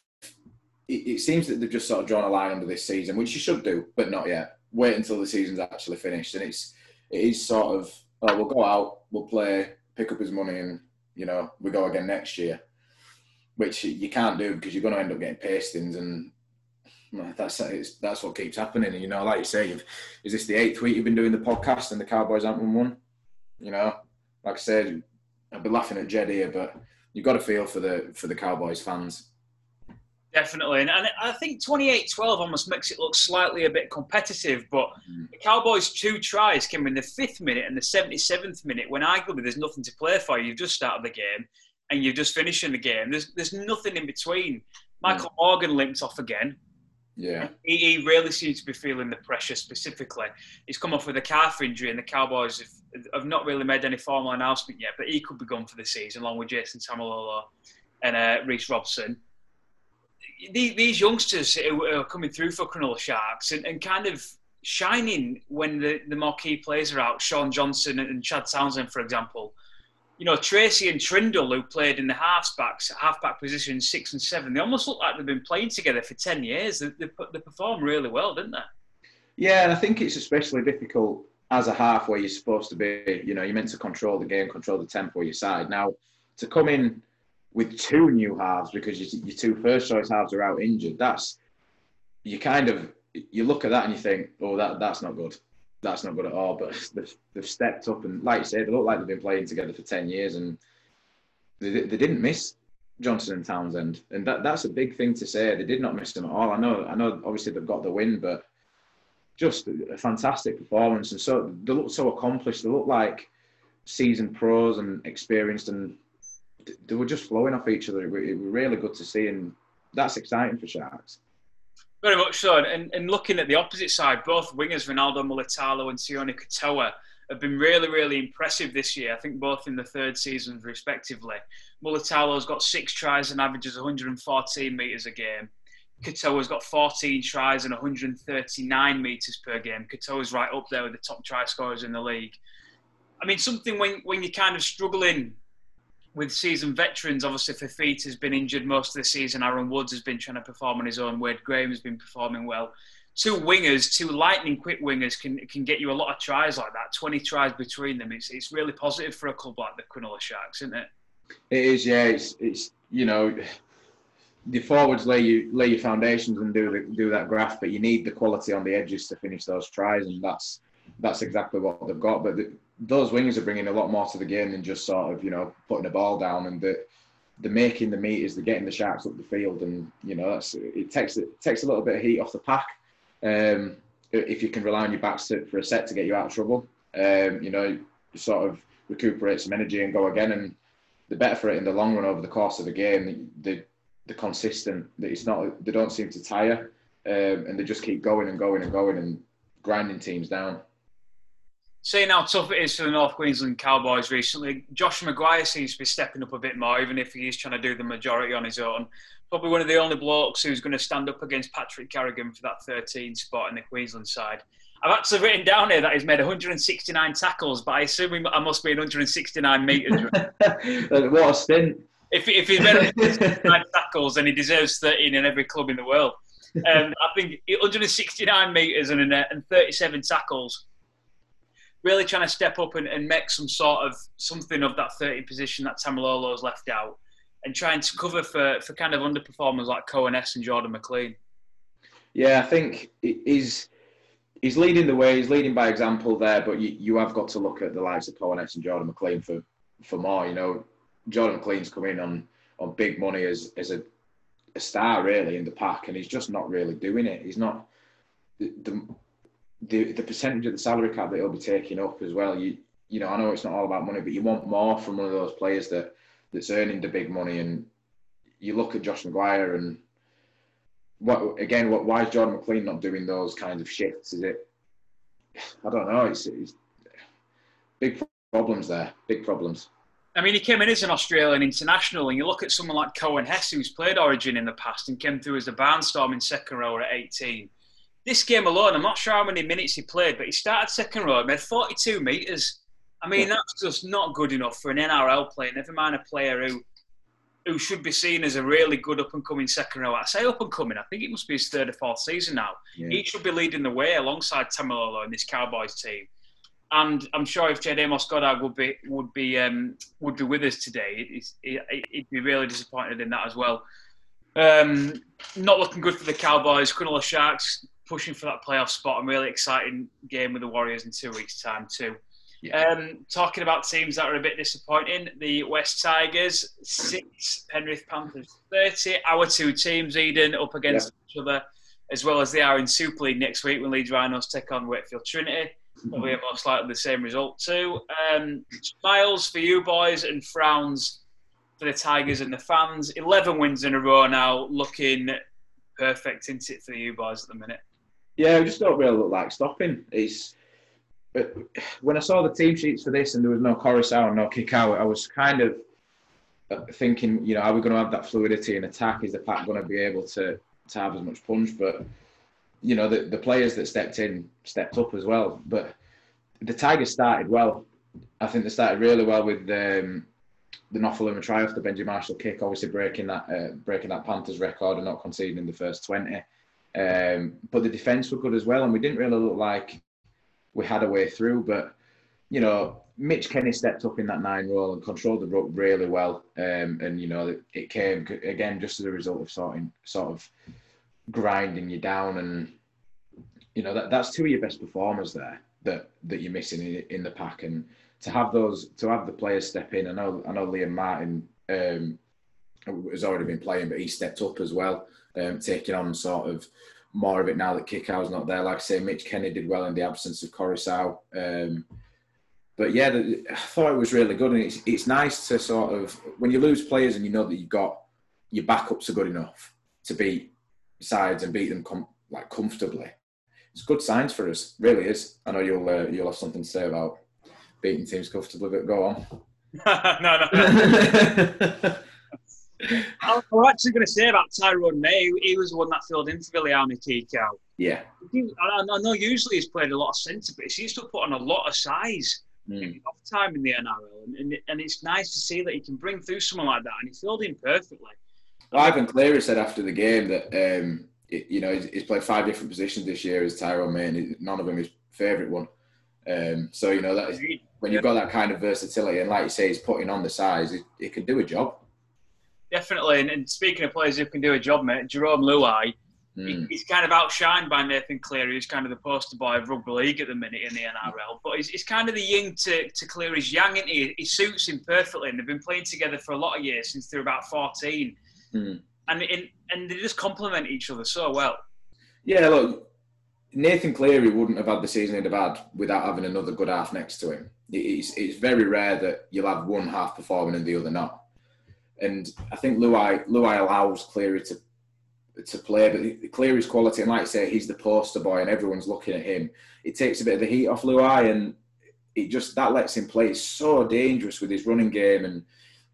it, it, seems that they've just sort of drawn a line under this season, which you should do, but not yet. Wait until the season's actually finished, and it's it is sort of oh, we'll go out, we'll play, pick up his money, and you know we go again next year, which you can't do because you're going to end up getting pastings, and that's that's what keeps happening. You know, like you say, is this the eighth week you've been doing the podcast and the Cowboys haven't won one? You know, like I said, I've been laughing at Jed here, but you've got to feel for the for the Cowboys fans Definitely. And, I think 28 12 almost makes it look slightly a bit competitive. But mm. the Cowboys' two tries came in the fifth minute and the 77th minute when arguably there's nothing to play for. You've just started the game and you're just finishing the game. There's, there's nothing in between. Michael mm. Morgan limped off again. Yeah. He, he, really seems to be feeling the pressure specifically. He's come off with a calf injury, and the Cowboys have, have not really made any formal announcement yet, but he could be gone for the season along with Jason Taumalolo and uh, Reece Robson these youngsters who are coming through for Cronulla Sharks and, and kind of shining when the, the more key players are out, Shaun Johnson and Chad Townsend, for example. You know, Tracey and Trindall, who played in the halfbacks, halfback position six and seven, they almost look like they've been playing together for 10 years. They, they, they perform really well, didn't they? Yeah, and I think it's especially difficult as a half where you're supposed to be, you know, you're meant to control the game, control the tempo of your side. Now, to come in with two new halves because your, your two first choice halves are out injured. That's you kind of you look at that and you think, oh, that that's not good. That's not good at all. But they've, they've stepped up and, like you said, they look like they've been playing together for ten years and they, they didn't miss Johnson and Townsend, and that that's a big thing to say. They did not miss them at all. I know, I know. Obviously, they've got the win, but just a fantastic performance, and so they look so accomplished. They look like seasoned pros and experienced, and they were just flowing off each other. It was really good to see, and that's exciting for Sharks. Very much so. And, and looking at the opposite side, both wingers, Ronaldo Mulitalo and Sione Katoa, have been really, really impressive this year. I think both in the third season, respectively. Mulitalo's got six tries and averages 114 metres a game. Katoa's got 14 tries and 139 metres per game. Katoa's right up there with the top try scorers in the league. I mean, something when, when you're kind of struggling with seasoned veterans, obviously Fifita has been injured most of the season. Aaron Woods has been trying to perform on his own. Wade Graham has been performing well. Two wingers, two lightning quick wingers can can get you a lot of tries like that. Twenty tries between them. It's it's really positive for a club like the Cronulla Sharks, isn't it? It is, yeah. It's it's you know the forwards lay you lay your foundations and do the, do that graft, but you need the quality on the edges to finish those tries, and that's that's exactly what they've got. But the, those wingers are bringing a lot more to the game than just sort of you know putting the ball down and the they're making the meters, they're getting the sharks up the field, and you know it takes it takes a little bit of heat off the pack. Um, if you can rely on your backs to, for a set to get you out of trouble, um, you know, you sort of recuperate some energy and go again, and the better for it in the long run over the course of the game. The the consistent that it's not they don't seem to tire, um, and they just keep going and going and going and grinding teams down seeing how tough it is for the North Queensland Cowboys recently, Josh McGuire seems to be stepping up a bit more, even if he is trying to do the majority on his own. Probably one of the only blokes who's going to stand up against Patrick Carrigan for that 13 spot in the Queensland side. I've actually written down here that he's made 169 tackles, but I assume I must be 169 metres. what a stint. If, if he's made 169 tackles, then he deserves 13 in every club in the world. Um, I think 169 metres and, and 37 tackles really trying to step up and, and make some sort of something of that 30 position that Taumalolo's left out and trying to cover for, for kind of underperformers like Coen and Jordan McLean. Yeah, I think he's he's leading the way. He's leading by example there, but you, you have got to look at the likes of Coen and Jordan McLean for, for more. You know, Jordan McLean's come in on, on big money as, as a, a star really in the pack, and he's just not really doing it. He's not the, the the, the percentage of the salary cap that he'll be taking up as well. You you know, I know it's not all about money, but you want more from one of those players that that's earning the big money. And you look at Josh McGuire and what again? What why is Jordan McLean not doing those kinds of shifts? Is it? I don't know. It's, it's big problems there. Big problems. I mean, he came in as an Australian international, and you look at someone like Coen Hess, who's played Origin in the past and came through as a barnstorm in second row at 18 this game alone, I'm not sure how many minutes he played, but he started second row, made 42 metres. I mean, that's just not good enough for an NRL player, never mind a player who who should be seen as a really good up and coming second row. I say up and coming, I think it must be his third or fourth season now. Yeah. He should be leading the way alongside Taumalolo in this Cowboys team. And I'm sure if Jed Amos Goddard would be would be um, would be with us today, he'd, he'd be really disappointed in that as well. Um, not looking good for the Cowboys. Cronulla Sharks pushing for that playoff spot. I'm really exciting game with the Warriors in two weeks' time too. Yeah. Um, talking about teams that are a bit disappointing, the West Tigers six, Penrith Panthers thirty. Our two teams, Eden, up against yeah. each other, as well as they are in Super League next week when Leeds Rhinos take on Wakefield Trinity. Probably most likely the same result too. Um, smiles for you boys and frowns for the Tigers and the fans. Eleven wins in a row now, looking perfect, isn't it, for the you boys at the minute? Yeah, we just don't really look like stopping. It's when I saw the team sheets for this and there was no Koroisau and no Kikau, I was kind of uh, thinking, you know, are we going to have that fluidity in attack? Is the pack going to be able to to have as much punch? But you know, the the players that stepped in stepped up as well. But the Tigers started well. I think they started really well with um, the Nofoaluma try off the Benji Marshall kick, obviously breaking that uh, breaking that Panthers record and not conceding in the first twenty. Um, but the defence were good as well, and we didn't really look like we had a way through. But you know, Mitch Kenny stepped up in that nine role and controlled the ruck really well. Um, and you know, it came again just as a result of sorting, sort of grinding you down, and you know that that's two of your best performers there that that you're missing in, in the pack, and to have those to have the players step in. I know I know Liam Martin um, has already been playing, but he stepped up as well um, taking on sort of more of it now that Kikau's not there. Like I say, Mitch Kenny did well in the absence of Koroisau. Um, but yeah, the, I thought it was really good, and it's it's nice to sort of when you lose players and you know that you've got your backups are good enough to beat sides and beat them com- like comfortably. It's good signs for us, really is. I know you'll uh, you'll have something to say about beating teams comfortably, but go on. no, no. I was actually going to say about Tyrone May. He was the one that filled in for Viliame Kikau. Yeah. I, know usually he's played a lot of centre, but he used to put on a lot of size mm. off time in the NRL. And, and, and, it's nice to see that he can bring through someone like that, and he filled in perfectly. Well, Ivan Cleary said after the game that, um, you know, he's, he's, played five different positions this year as Tyrone May, and none of them his favourite one. Um, so, you know, that is, when you've got that kind of versatility, and like you say, he's putting on the size, he, he can do a job definitely. And, and, speaking of players who can do a job, mate, Jarome Luai, mm. he's kind of outshined by Nathan Cleary, who's kind of the poster boy of rugby league at the minute in the NRL. But he's, he's kind of the yin to, to Cleary's yang, is he? He suits him perfectly, and they've been playing together for a lot of years since they were about 14. Mm. And, in, and they just complement each other so well. Yeah, look, Nathan Cleary wouldn't have had the season he'd have had without having another good half next to him. It's, it's very rare that you'll have one half performing and the other not and I think Luai Luai allows Cleary to to play, but Cleary's quality, and like I say, he's the poster boy, and everyone's looking at him. It takes a bit of the heat off Luai, and it just that lets him play. He's so dangerous with his running game, and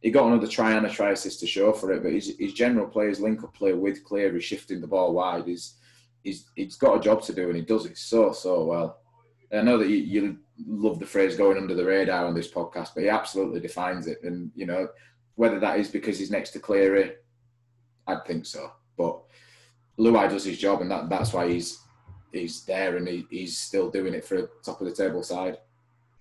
he got another try and a try assist to show for it. But his, his general play, his link up play with Cleary, shifting the ball wide, is he's he's got a job to do, and he does it so so well. I know that you, you love the phrase going under the radar on this podcast, but he absolutely defines it. And you know, whether that is because he's next to Cleary, I'd think so. But Luai does his job, and that, that's why he's he's there and he, he's still doing it for a top of the table side.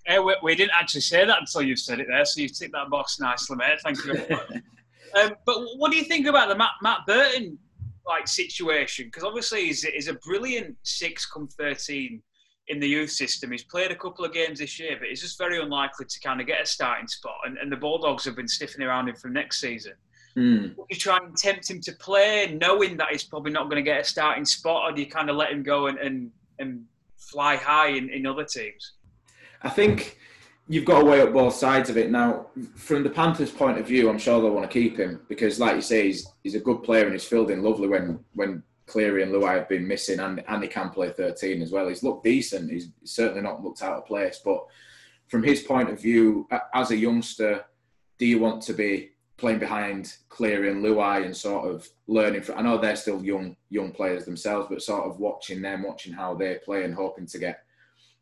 Hey, we, we, didn't actually say that until you've said it there, so you've ticked that box nicely, mate. Thank you. um, but what do you think about the Matt, Matt Burton like situation? Because obviously he's, he's a brilliant six come thirteen in the youth system. He's played a couple of games this year, but he's just very unlikely to kind of get a starting spot. And, and the Bulldogs have been sniffing around him for next season. Mm. you try and tempt him to play, knowing that he's probably not going to get a starting spot, or do you kind of let him go and, and, and fly high in, in other teams? I think you've got to weigh up both sides of it. Now, from the Panthers' point of view, I'm sure they'll want to keep him because, like you say, he's, he's a good player and he's filled in lovely when when Cleary and Luai have been missing, and, and he can play 13 as well. He's looked decent. He's certainly not looked out of place. But from his point of view, as a youngster, do you want to be playing behind Cleary and Luai and sort of learning from? I know they're still young young players themselves, but sort of watching them, watching how they play, and hoping to get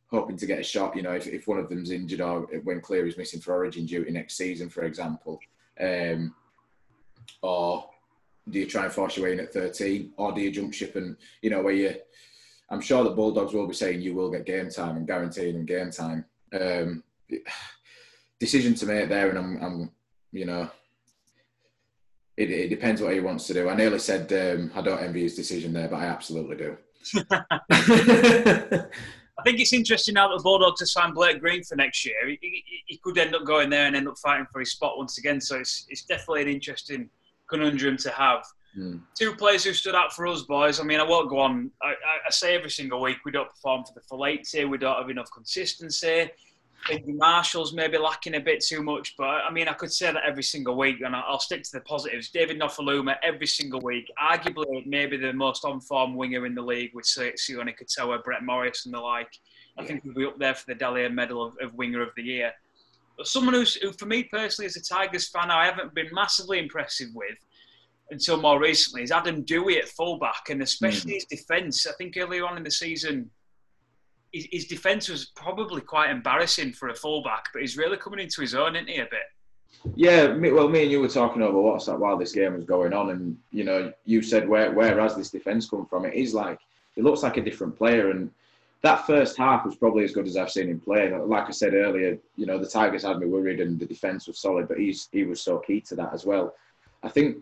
hoping to get a shot. You know, if, if one of them's injured or when Cleary's missing for Origin duty next season, for example, um, or do you try and force your way in at 13 or do you jump ship and you know where you I'm sure the Bulldogs will be saying you will get game time and guaranteeing game time um, decision to make there and I'm, I'm you know it, it, depends what he wants to do I nearly said um, I don't envy his decision there but I absolutely do I think it's interesting now that the Bulldogs have signed Blake Green for next year. He, he, he, could end up going there and end up fighting for his spot once again. So it's, it's definitely an interesting conundrum to have. Mm. Two players who stood out for us, boys. I mean, I won't go on. I, I, say every single week we don't perform for the full 80. We don't have enough consistency. Maybe Marshall's maybe lacking a bit too much, but I mean, I could say that every single week, and I'll stick to the positives. David Nofoaluma every single week, arguably maybe the most on-form winger in the league with Sione Katoa, Brett Morris, and the like. I think he'll be up there for the Dally Medal of, of Winger of the Year. But someone who's, who, for me personally, as a Tigers fan, I haven't been massively impressive with until more recently is Adam Doueihi at fullback, and especially mm. his defence. I think earlier on in the season, his, his defence was probably quite embarrassing for a fullback, but he's really coming into his own, isn't he, a bit? Yeah, well, me and you were talking over WhatsApp while this game was going on, and you know, you said where where has this defence come from? It is like it looks like a different player, and that first half was probably as good as I've seen him play. Like I said earlier, you know, the Tigers had me worried, and the defence was solid, but he's he was so key to that as well. I think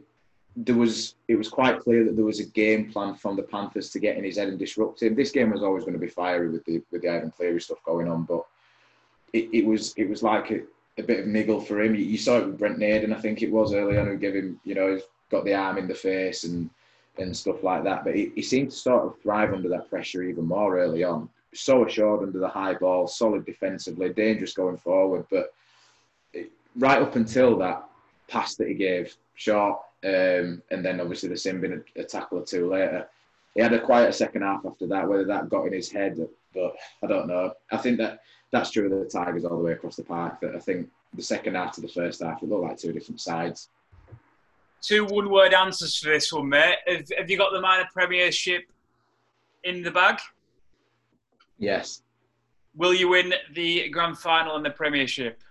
there was it was quite clear that there was a game plan from the Panthers to get in his head and disrupt him. This game was always going to be fiery with the with the Ivan Cleary stuff going on, but it, it was it was like a, a bit of niggle for him. You, you, saw it with Brent Naden, I think it was early on, who gave him you know got the arm in the face and and stuff like that. But he, he seemed to sort of thrive under that pressure even more early on. So assured under the high ball, solid defensively, dangerous going forward. But right up until that pass that he gave, short, um, and then obviously the sin bin a, a, tackle or two later. He had a quieter second half after that. Whether that got in his head, but I don't know. I think that that's true of the Tigers all the way across the park. That I think the second half to the first half, it looked like two different sides. Two one-word answers for this one, mate. Have, have you got the minor premiership in the bag? Yes. Will you win the grand final and the premiership?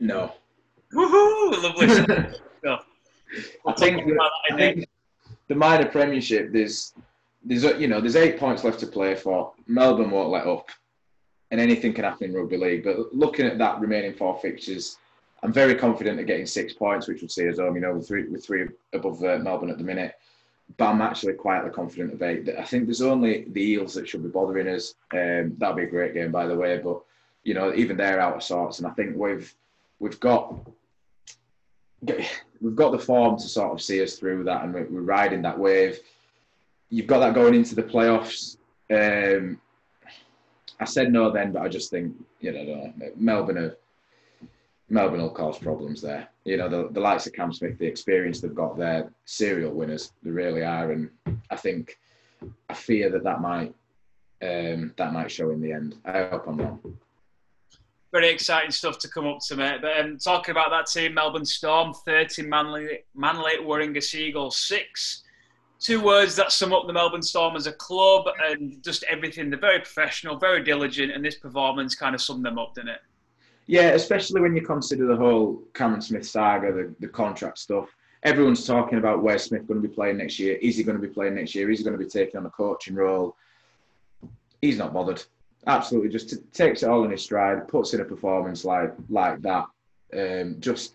No. Woohoo! Lovely stuff. I think, the, I think the minor premiership. There's, there's, you know, there's eight points left to play for. Melbourne won't let up, and anything can happen in rugby league. But looking at that remaining four fixtures, I'm very confident of getting six points, which would see us home. You know, with three, three above uh, Melbourne at the minute. But I'm actually quietly confident of eight. I think there's only the Eels that should be bothering us. Um, that'll be a great game, by the way. But you know, even they're out of sorts, and I think we've we've got we've got the form to sort of see us through that, and we're, riding that wave. You've got that going into the playoffs. Um, I said no then, but I just think you know Melbourne are, Melbourne will cause problems there. You know the, the likes of Cam Smith, the experience they've got there, serial winners they really are, and I think I fear that that might um, that might show in the end. I hope I'm wrong very exciting stuff to come up to, mate. But um, talking about that team, Melbourne Storm, 30, Manly, Manly Warringah Sea Eagles, 6. Two words that sum up the Melbourne Storm as a club and just everything. They're very professional, very diligent, and this performance kind of summed them up, didn't it? Yeah, especially when you consider the whole Cameron Smith saga, the, the contract stuff. Everyone's talking about where Smith going to be playing next year. Is he going to be playing next year? Is he going to be taking on a coaching role? He's not bothered absolutely. Just takes it all in his stride, puts in a performance like like that. Um, just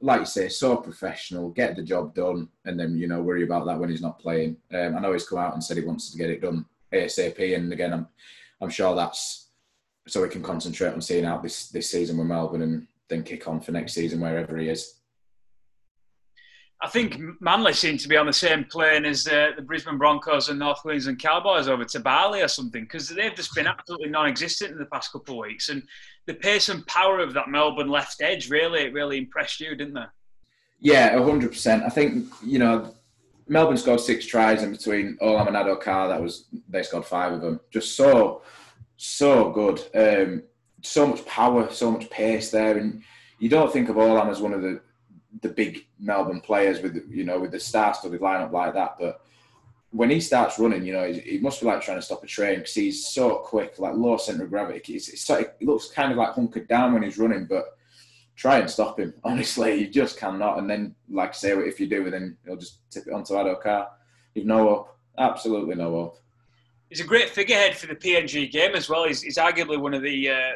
like you say, so professional. Get the job done, and then you know worry about that when he's not playing. Um, I know he's come out and said he wants to get it done ASAP, and again, I'm I'm sure that's so we can concentrate on seeing out this this season with Melbourne and then kick on for next season wherever he is. I think Manly seem to be on the same plane as the, the Brisbane Broncos and North Queensland Cowboys over to Bali or something because they've just been absolutely non-existent in the past couple of weeks. And the pace and power of that Melbourne left edge really, really impressed you, didn't they? Yeah, hundred percent. I think you know Melbourne scored six tries in between Olam and Addo-Carr. That was they scored five of them. Just so so good. Um, so much power, so much pace there, and you don't think of Olam as one of the the big Melbourne players with you know with the star-studded lineup like that. But when he starts running, you know, it must be like trying to stop a train because he's so quick, like low center of gravity. It's, it's, it looks kind of like hunkered down when he's running, but try and stop him. Honestly, you just cannot. And then, like I say, if you do, then he'll just tip it onto Addo-Carr. You've no hope. Absolutely no hope. He's a great figurehead for the PNG game as well. He's, he's arguably one of the uh,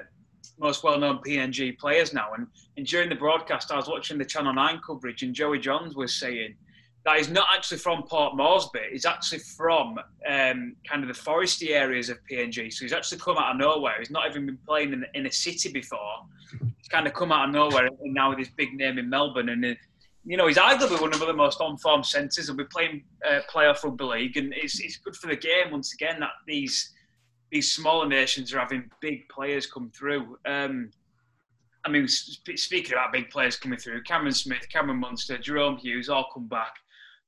most well-known PNG players now. And, and during the broadcast, I was watching the Channel 9 coverage, and Joey Johns was saying that he's not actually from Port Moresby. He's actually from um, kind of the foresty areas of PNG. So he's actually come out of nowhere. He's not even been playing in, in a city before. He's kind of come out of nowhere, and now with his big name in Melbourne. And uh, you know, he's arguably one of the most on-form centres. He'll be playing uh, playoff rugby league, and it's, it's good for the game once again that these these smaller nations are having big players come through. Um, I mean, speaking about big players coming through, Cameron Smith, Cameron Munster, Jahrome Hughes, all come back.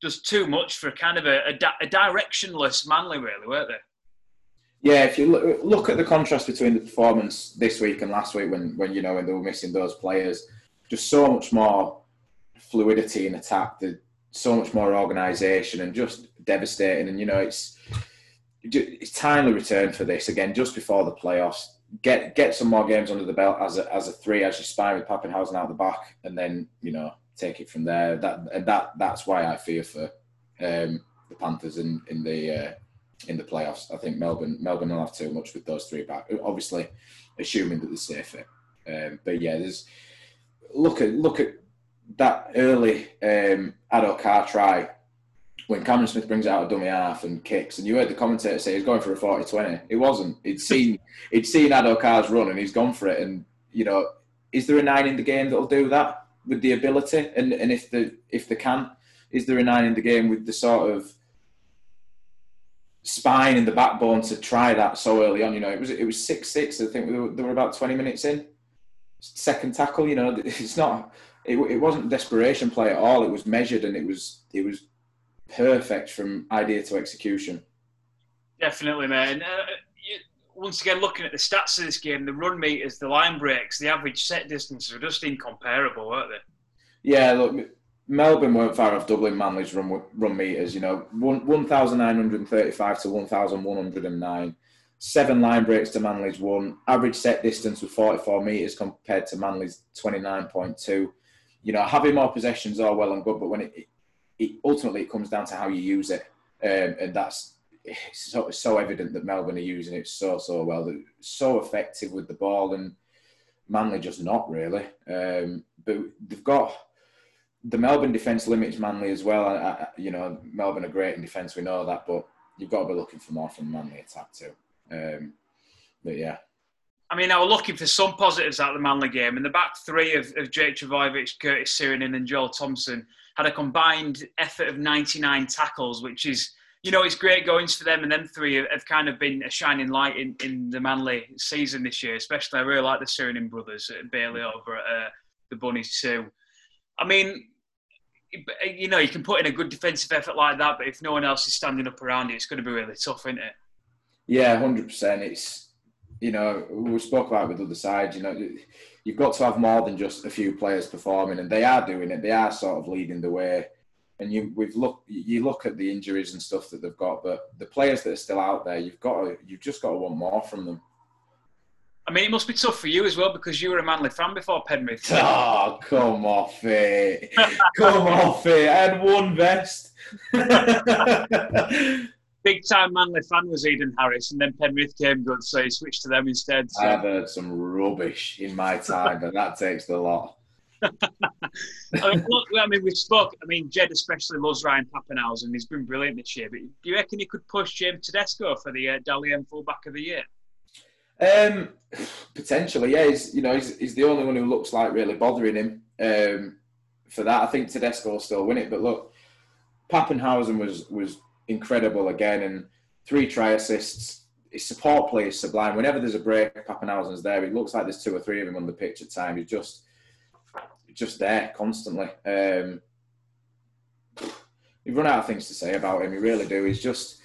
Just too much for kind of a, a, a directionless Manly, really, weren't they? Yeah, if you look, look at the contrast between the performance this week and last week, when when you know when they were missing those players, just so much more fluidity in attack, the, so much more organisation, and just devastating. And you know, it's it's timely return for this again just before the playoffs. Get get some more games under the belt as a as a three as you spy with Papenhuyzen out the back, and then you know take it from there. That that that's why I fear for um, the Panthers in in the uh, in the playoffs. I think Melbourne Melbourne will have too much with those three back. Obviously, assuming that they're safer. Um, but yeah, there's look at look at that early um, Addo-Carr try when Cameron Smith brings out a dummy half and kicks, and you heard the commentator say he's going for a 40-20. It wasn't. He'd seen he'd seen Addo-Carr's run and he's gone for it. And you know, is there a nine in the game that'll do that with the ability? And and if the if they can, is there a nine in the game with the sort of spine and the backbone to try that so early on? You know, it was it was six six. I think they were, they were about twenty minutes in. Second tackle, you know, it's not. It, it wasn't desperation play at all. It was measured and it was it was perfect from idea to execution. Definitely, man. Uh, you, once again, looking at the stats of this game, the run meters, the line breaks, the average set distances are just incomparable, weren't they? Yeah, look, Melbourne weren't far off doubling Manly's run run meters. You know, one thousand nine hundred thirty-five to one thousand one hundred and nine. Seven line breaks to Manly's one. Average set distance was forty-four meters compared to Manly's twenty-nine point two. You know, having more possessions are well and good, but when it it, ultimately it comes down to how you use it, um, and that's so, so evident that Melbourne are using it so so well. They're so effective with the ball, and Manly just not really. Um, but they've got the Melbourne defence limits Manly as well. I, I, you know, Melbourne are great in defence, we know that, but you've got to be looking for more from Manly attack too. Um, but yeah. I mean, I was looking for some positives out of the Manly game. and the back three of, of Jake Trbojevic, Curtis Sironen, and Joel Thompson had a combined effort of 99 tackles, which is, you know, it's great goings for them. And them three have kind of been a shining light in, in the Manly season this year, especially I really like the Sironen brothers, Bailey over at uh, the Bunnies too. I mean, you know, you can put in a good defensive effort like that, but if no one else is standing up around it, it's going to be really tough, isn't it? Yeah, hundred percent. It's you know we spoke about with other sides. You know, you've got to have more than just a few players performing, and they are doing it. They are sort of leading the way. And you we've look you look at the injuries and stuff that they've got, but the players that are still out there, you've got to you've just got to want more from them. I mean, it must be tough for you as well because you were a Manly fan before Penrith. Oh, come off it! come off it! I had one vest. big time Manly fan was Eden Harris, and then Penrith came good, so he switched to them instead. So. I've heard some rubbish in my time, but that takes the lot. I mean, look, I mean, we spoke. I mean, Jed especially loves Ryan Papenhuyzen. He's been brilliant this year. But do you reckon he could push James Tedesco for the uh, Dally M fullback of the year? Um, potentially, yeah. He's you know he's, he's the only one who looks like really bothering him. Um, for that, I think Tedesco will still win it. But look, Papenhuyzen was was incredible again, and three try assists. His support play is sublime. Whenever there's a break, Papenhuyzen's there. It looks like there's two or three of him on the pitch at time. He's just just there constantly. Um, you run out of things to say about him. You really do. He's just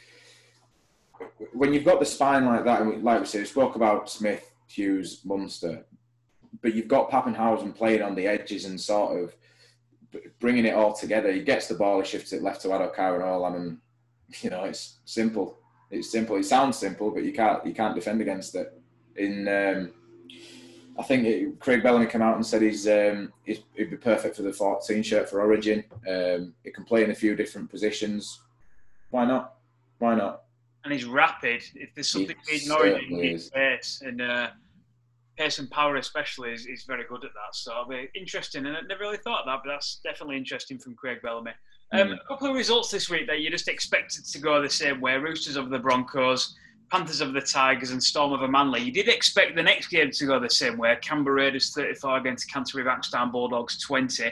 when you've got the spine like that, and like we said, we spoke about Smith, Hughes, Munster, but you've got Papenhuyzen playing on the edges and sort of bringing it all together. He gets the ball, he shifts it left to Addo and all, and you know it's simple. It's simple. It sounds simple, but you can't you can't defend against it. In um, I think it, Craig Bellamy came out and said he's, um, he'd, he'd be perfect for the 14 shirt for Origin. Um, he can play in a few different positions. Why not? Why not? And he's rapid. If there's something he in Origin, he's pace and uh, pace and power especially is, is very good at that. So it'll be interesting. And I never really thought that, but that's definitely interesting from Craig Bellamy. Um, mm. A couple of results this week that you just expected to go the same way. Roosters over the Broncos. Panthers of the Tigers and Storm of a Manly. You did expect the next game to go the same way. Canberra Raiders 34 against Canterbury Bankstown Bulldogs 20.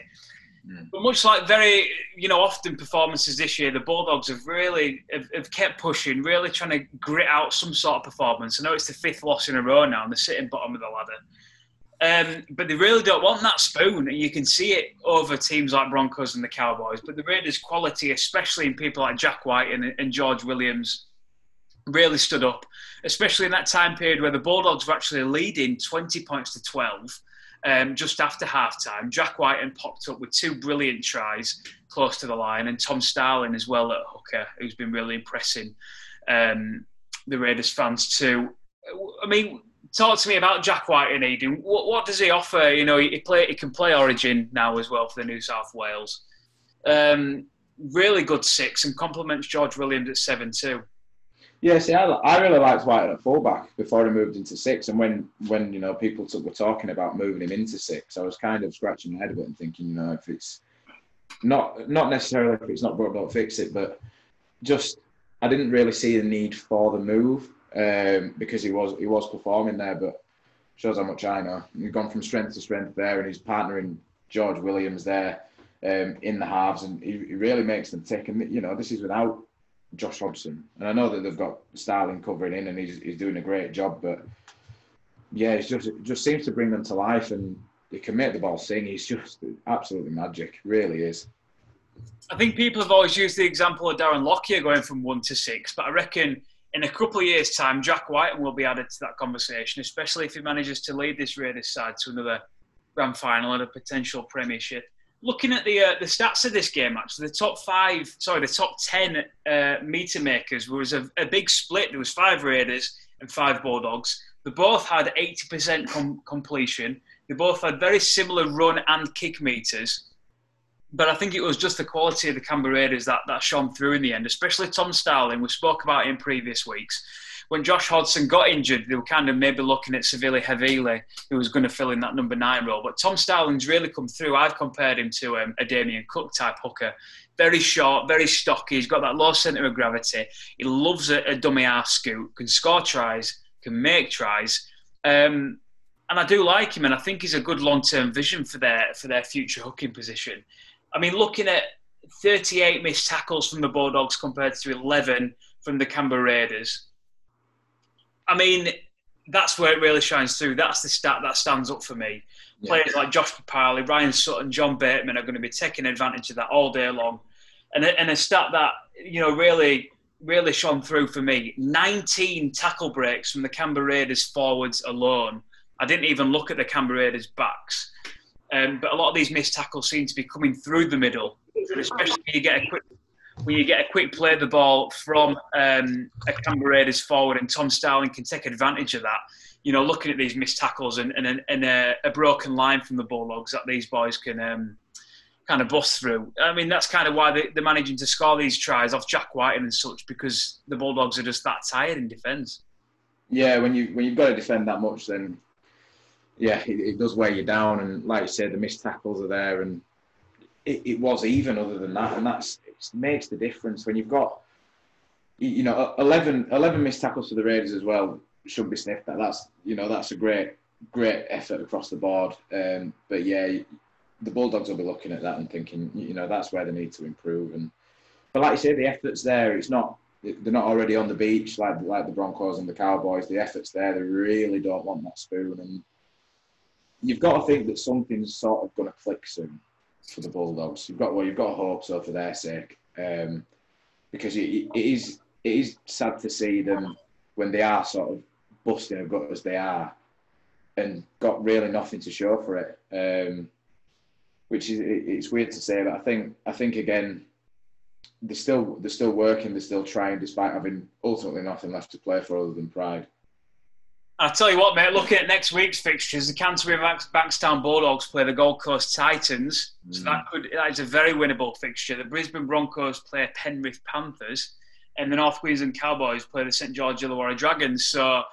Mm. But much like very, you know, often performances this year, the Bulldogs have really have, have, kept pushing, really trying to grit out some sort of performance. I know it's the fifth loss in a row now, and they're sitting bottom of the ladder. Um, but they really don't want that spoon, and you can see it over teams like Broncos and the Cowboys. But the Raiders' quality, especially in people like Jack Wighton and, and George Williams, really stood up, especially in that time period where the Bulldogs were actually leading 20 points to 12 um, just after halftime. Jack Wighton and popped up with two brilliant tries close to the line, and Tom Starling as well at hooker, who's been really impressing um, the Raiders fans too. I mean, talk to me about Jack Wighton, Eden. What, what does he offer? You know, he, play, he can play Origin now as well for the New South Wales. Um, really good six and complements George Williams at seven too. Yeah, see, I, I really liked Wighton at fullback before he moved into six. And when, when you know people took, were talking about moving him into six, I was kind of scratching my head a bit and thinking, you know, if it's not not necessarily if it's not broke, don't fix it, but just I didn't really see the need for the move um, because he was he was performing there, but shows how much I know. He's gone from strength to strength there, and he's partnering George Williams there um, in the halves, and he, he really makes them tick. And you know, this is without Josh Hodgson. And I know that they've got Starling covering in and he's, he's doing a great job, but yeah, it's just, it just seems to bring them to life and he can make the ball sing. He's just absolutely magic, really is. I think people have always used the example of Darren Lockyer going from one to six, but I reckon in a couple of years' time, Jack Wighton will be added to that conversation, especially if he manages to lead this Raiders side to another grand final and a potential premiership looking at the uh, the stats of this game, actually, the top five, sorry, the top ten uh, meter makers was a, a, big split. There was five Raiders and five Bulldogs. They both had eighty percent com- completion. They both had very similar run and kick meters. But I think it was just the quality of the Canberra Raiders that, that shone through in the end, especially Tom Starling. We spoke about it in previous weeks when Josh Hodgson got injured, they were kind of maybe looking at Siliva Havili, who was going to fill in that number nine role. But Tom Starling's really come through. I've compared him to um, a Damien Cook type hooker. Very short, very stocky. He's got that low centre of gravity. He loves a, a dummy ass scoot, can score tries, can make tries. Um, and I do like him, and I think he's a good long-term vision for their for their future hooking position. I mean, looking at 38 missed tackles from the Bulldogs compared to 11 from the Canberra Raiders. I mean, that's where it really shines through. That's the stat that stands up for me. Yeah. Players like Josh Papalii, Ryan Sutton, John Bateman are going to be taking advantage of that all day long. And a, and a stat that, you know, really, really shone through for me 19 tackle breaks from the Canberra Raiders forwards alone. I didn't even look at the Canberra Raiders backs. Um, but a lot of these missed tackles seem to be coming through the middle, especially when you get a quick when you get a quick play of the ball from um, a Canberra Raiders forward, and Tom Starling can take advantage of that. You know, looking at these missed tackles and, and, and a, a, broken line from the Bulldogs that these boys can um, kind of bust through. I mean, that's kind of why they, are managing to score these tries off Jack Wighton and such because the Bulldogs are just that tired in defence. Yeah, when you when you've got to defend that much, then yeah, it, it, does weigh you down. And like you said, the missed tackles are there, and it, it was even. Other than that, and that's it makes the difference when you've got you know 11, 11 missed tackles for the Raiders as well. Shouldn't be sniffed at. That's you know that's a great great effort across the board. Um, but yeah, the Bulldogs will be looking at that and thinking, you know, that's where they need to improve. And but like you say, the effort's there. It's not they're not already on the beach like like the Broncos and the Cowboys. The effort's there. They really don't want that spoon, and you've got to think that something's sort of going to click soon for the Bulldogs. You've got well, you've got hope so for their sake, um, because it, it is it is sad to see them when they are sort of busting a gut as they are, and got really nothing to show for it. Um, which is it's weird to say, but I think I think again they're still they're still working, they're still trying, despite having ultimately nothing left to play for other than pride. I tell you what, mate. Looking at next week's fixtures, the Canterbury Bankstown Bulldogs play the Gold Coast Titans, mm. so that could that is a very winnable fixture. The Brisbane Broncos play Penrith Panthers, and the North Queensland Cowboys play the St George Illawarra Dragons. So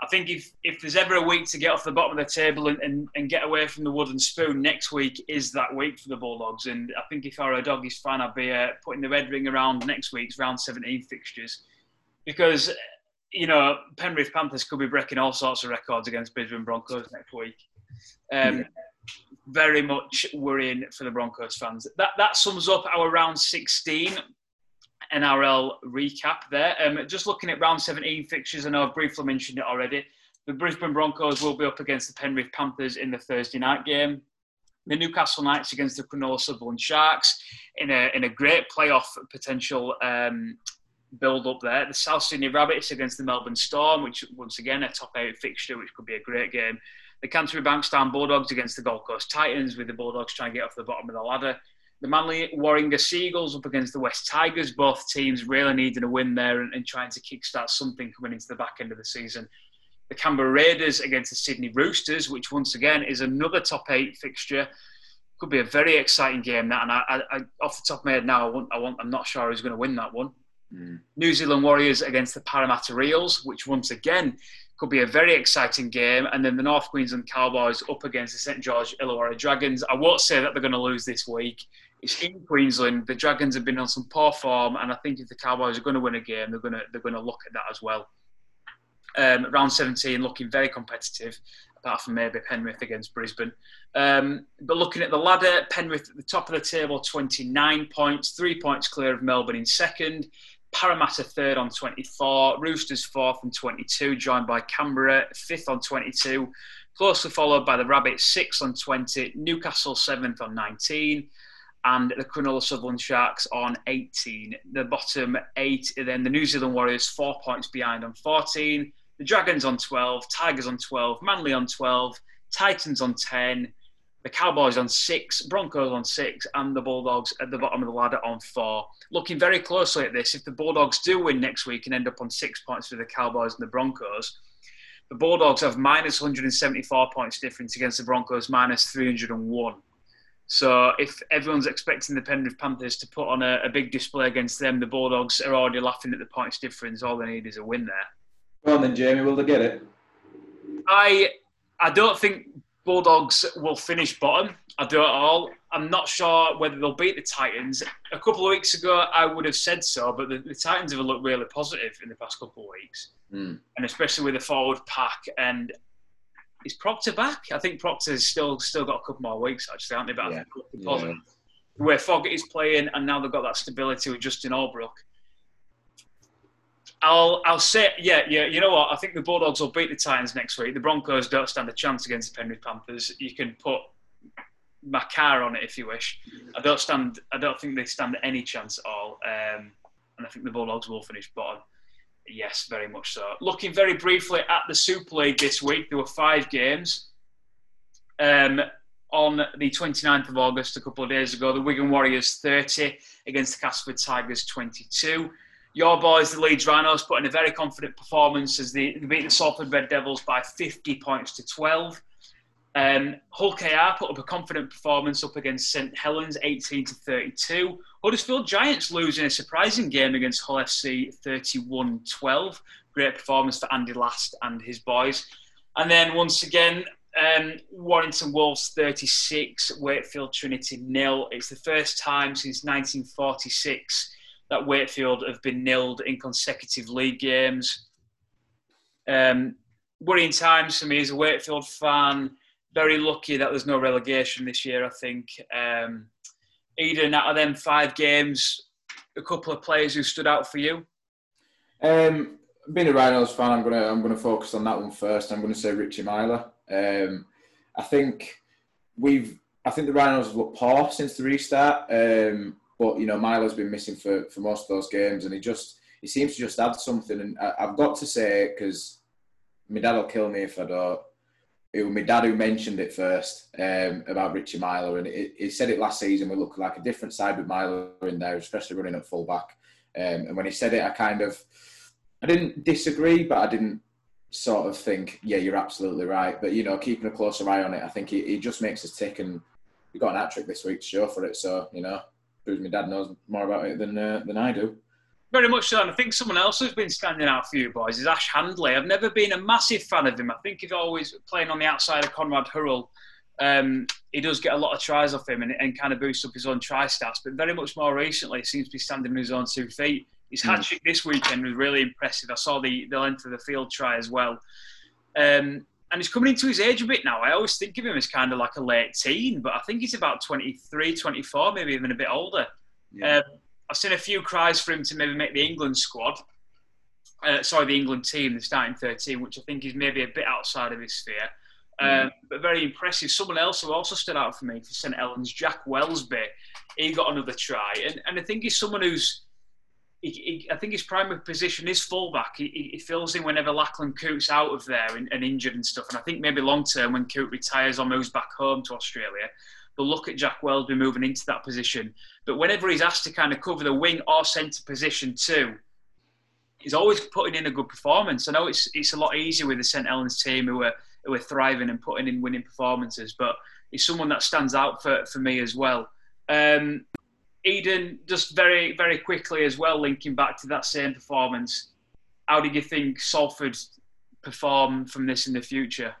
I think if, if there's ever a week to get off the bottom of the table and, and, and get away from the wooden spoon, next week is that week for the Bulldogs. And I think if I were a doggies fan, I'd be uh, putting the red ring around next week's round 17 fixtures. Because, you know, Penrith Panthers could be breaking all sorts of records against Brisbane Broncos next week. Um, yeah. Very much worrying for the Broncos fans. That, that sums up our round 16. NRL recap there. Um, just looking at round 17 fixtures, I know I've briefly mentioned it already. The Brisbane Broncos will be up against the Penrith Panthers in the Thursday night game. The Newcastle Knights against the Cronulla Sutherland Sharks in a, in a great playoff potential um, build up there. The South Sydney Rabbits against the Melbourne Storm, which once again a top eight fixture, which could be a great game. The Canterbury Bankstown Bulldogs against the Gold Coast Titans, with the Bulldogs trying to get off the bottom of the ladder the Manly Warringah Sea Eagles up against the West Tigers. Both teams really needing a win there and, and trying to kickstart something coming into the back end of the season. The Canberra Raiders against the Sydney Roosters, which once again is another top eight fixture. Could be a very exciting game. That, and I, I, off the top of my head now, I want, I want, I'm not sure who's going to win that one. Mm. New Zealand Warriors against the Parramatta Eels, which once again could be a very exciting game. And then the North Queensland Cowboys up against the St George Illawarra Dragons. I won't say that they're going to lose this week. It's in Queensland. The Dragons have been on some poor form, and I think if the Cowboys are going to win a game, they're going to they're going to look at that as well. Um, round 17 looking very competitive, apart from maybe Penrith against Brisbane. Um, but looking at the ladder, Penrith at the top of the table, 29 points, three points clear of Melbourne in second. Parramatta third on 24, Roosters fourth on 22, joined by Canberra fifth on 22, closely followed by the Rabbits sixth on 20, Newcastle seventh on 19, and the Cronulla Sutherland Sharks on 18. The bottom eight, then the New Zealand Warriors four points behind on 14, the Dragons on 12, Tigers on 12, Manly on 12, Titans on 10, the Cowboys on six, Broncos on six, and the Bulldogs at the bottom of the ladder on four. Looking very closely at this, if the Bulldogs do win next week and end up on six points for the Cowboys and the Broncos, the Bulldogs have minus 174 points difference against the Broncos minus 301. So if everyone's expecting the Penrith Panthers to put on a, a, big display against them, the Bulldogs are already laughing at the points difference. All they need is a win there. Well then, Jamie, will they get it? I I don't think Bulldogs will finish bottom. I don't at all. I'm not sure whether they'll beat the Titans. A couple of weeks ago, I would have said so, but the, the Titans have looked really positive in the past couple of weeks, mm. and especially with the forward pack. And is Proctor back? I think Proctor's still still got a couple more weeks actually, aren't they? But yeah. yeah. where Foggett is playing, and now they've got that stability with Justin Holbrook. I'll I'll say yeah yeah you know what I think the Bulldogs will beat the Titans next week. The Broncos don't stand a chance against the Penrith Panthers. You can put my car on it if you wish. I don't stand. I don't think they stand any chance at all. Um, and I think the Bulldogs will finish bottom. Yes, very much so. Looking very briefly at the Super League this week, there were five games. Um, on the 29th of August, a couple of days ago, the Wigan Warriors 30 against the Castleford Tigers 22. Your boys, the Leeds Rhinos, put in a very confident performance as they beat the Salford Red Devils by 50 points to 12. Um, Hull KR put up a confident performance up against St Helens, 18 to 32. Huddersfield Giants losing a surprising game against Hull FC, 31-12. Great performance for Andy Last and his boys. And then once again, um, Warrington Wolves 36, Wakefield Trinity nil. It's the first time since 1946 that Wakefield have been nilled in consecutive league games. Um, worrying times for me as a Wakefield fan. Very lucky that there's no relegation this year. I think. Um, Eden, out of them five games, a couple of players who stood out for you. Um, being a Rhinos fan, I'm gonna I'm gonna focus on that one first. I'm gonna say Richie Myler. Um, I think we've I think the Rhinos have looked poor since the restart. Um, but you know, Myler's been missing for, for most of those games, and he just he seems to just add something. And I, have got to say because my dad will kill me if I don't. It was my dad who mentioned it first um, about Richie Myler, and he said it last season. We looked like a different side with Myler in there, especially running at fullback. Um, and when he said it, I kind of I didn't disagree, but I didn't sort of think, yeah, you're absolutely right. But you know, keeping a closer eye on it, I think he, he just makes us tick, and we got an hat trick this week to show for it. So you know, proves my dad knows more about it than uh, than I do. Very much so, and I think someone else who's been standing out for you boys is Ash Handley. I've never been a massive fan of him. I think he's always playing on the outside of Konrad Hurrell. Um, he does get a lot of tries off him and, and, kind of boosts up his own try stats, but very much more recently, he seems to be standing on his own two feet. His hat trick mm. this weekend was really impressive. I saw the, the length of the field try as well. Um, and he's coming into his age a bit now. I always think of him as kind of like a late teen, but I think he's about 23, 24, maybe even a bit older. Yeah. Um, I've seen a few cries for him to maybe make the England squad. Uh, sorry, the England team, the starting 13, which I think is maybe a bit outside of his sphere. Mm. Um, but very impressive. Someone else who also stood out for me for St Helens, Jack Welsby, he got another try. And, and I think he's someone who's, he, he, I think his primary position is fullback. He, he, fills in whenever Lachlan Coote's out of there and, and, injured and stuff. And I think maybe long term, when Coote retires or moves back home to Australia, they'll look at Jack Welsby moving into that position. But whenever he's asked to kind of cover the wing or centre position too, he's always putting in a good performance. I know it's it's a lot easier with the St Helens team who are who are thriving and putting in winning performances, but he's someone that stands out for, for me as well. Um, Eden, just very very quickly as well, linking back to that same performance. How did you think Salford perform from this in the future?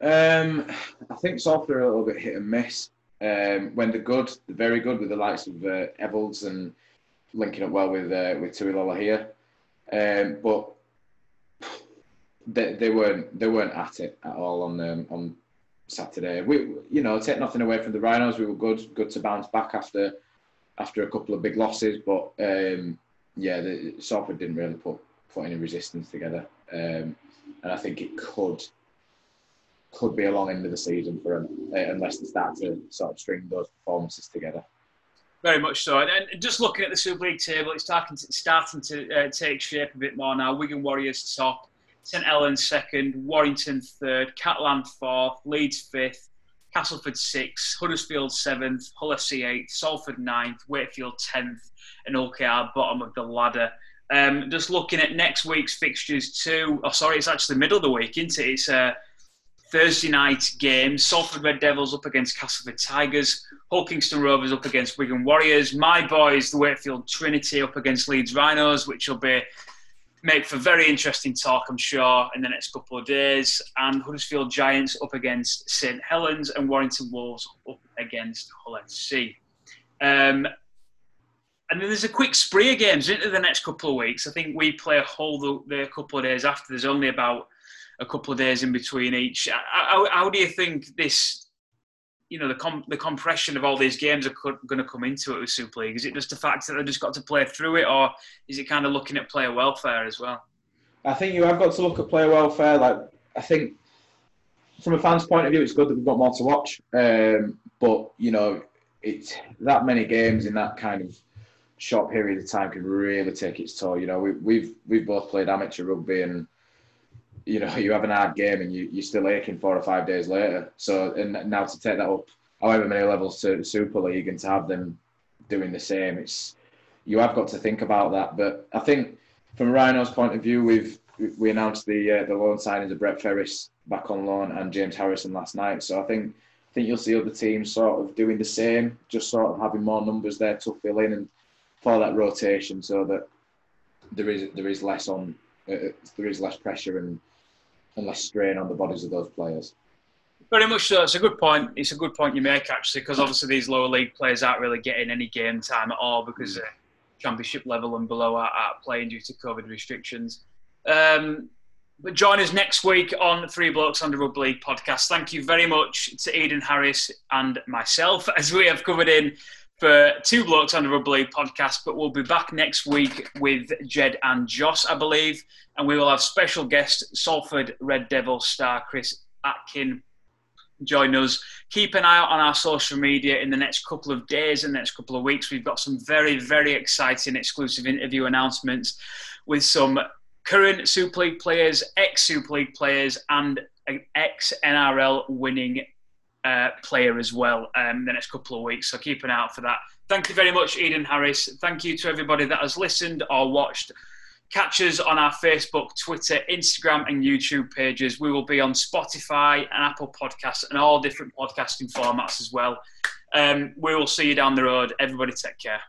Um, I think Salford are a little bit hit and miss. Um, when they're good, they're very good with the likes of uh, and linking up well with uh, with Tui Lolohea here. Um, but they, they weren't they weren't at it at all on um, on Saturday. We you know take nothing away from the Rhinos. We were good good to bounce back after after a couple of big losses, but um, yeah, the, Salford didn't really put put any resistance together, um, and I think it could could be a long end of the season for them uh, unless they start to sort of string those performances together. Very much so. And, just looking at the Super League table, it's starting to, starting to uh, take shape a bit more now. Wigan Warriors top, St Helens second, Warrington third, Catalan fourth, Leeds fifth, Castleford sixth, Huddersfield seventh, Hull FC eighth, Salford ninth, Wakefield tenth, and OKR bottom of the ladder. Um, just looking at next week's fixtures too. Oh, sorry, it's actually the middle of the week, isn't it? It's a Thursday night game. Salford Red Devils up against Castleford Tigers. Hull Kingston Rovers up against Wigan Warriors. My boys, the Wakefield Trinity, up against Leeds Rhinos, which will be make for very interesting talk, I'm sure, in the next couple of days. And Huddersfield Giants up against St Helens and Warrington Wolves up against Hull FC. Um, and then there's a quick spree of games into the next couple of weeks. I think we play a whole the, the couple of days after. There's only about a couple of days in between each. How, how do you think this, you know, the com- the compression of all these games are co- going to come into it with Super League? Is it just the fact that they've just got to play through it, or is it kind of looking at player welfare as well? I think you have got to look at player welfare. Like I think, from a fan's point of view, it's good that we've got more to watch. Um, but you know, it's that many games in that kind of short period of time can really take its toll. You know, we, we've we've both played amateur rugby and you know you have an hard game and you, you're still aching four or five days later. So and now to take that up however many levels to Super League and to have them doing the same, it's you have got to think about that. But I think from Rhino's point of view, we've we announced the uh, the loan signings of Brett Ferres back on loan and James Harrison last night. So I think I think you'll see other teams sort of doing the same, just sort of having more numbers there to fill in and for that rotation, so that there is there is less on uh, there is less pressure and and less strain on the bodies of those players. Very much so. It's a good point. It's a good point you make actually, because obviously these lower league players aren't really getting any game time at all because uh, championship level and below are, are playing due to COVID restrictions. Um, but join us next week on Three Blokes the Rugby League podcast. Thank you very much to Eden Harris and myself as we have covered in for Two Blokes the Rugby League podcast. But we'll be back next week with Jed and Joss, I believe, and we will have special guest Salford Red Devil star Chris Atkin join us. Keep an eye out on our social media in the next couple of days and next couple of weeks. We've got some very, very exciting exclusive interview announcements with some current Super League players, ex Super League players, and an ex NRL winning uh, player as well um, the next couple of weeks. So keep an eye out for that. Thank you very much, Eden Harris. Thank you to everybody that has listened or watched. Catch us on our Facebook, Twitter, Instagram, and YouTube pages. We will be on Spotify and Apple Podcasts and all different podcasting formats as well. Um, we will see you down the road. Everybody, take care.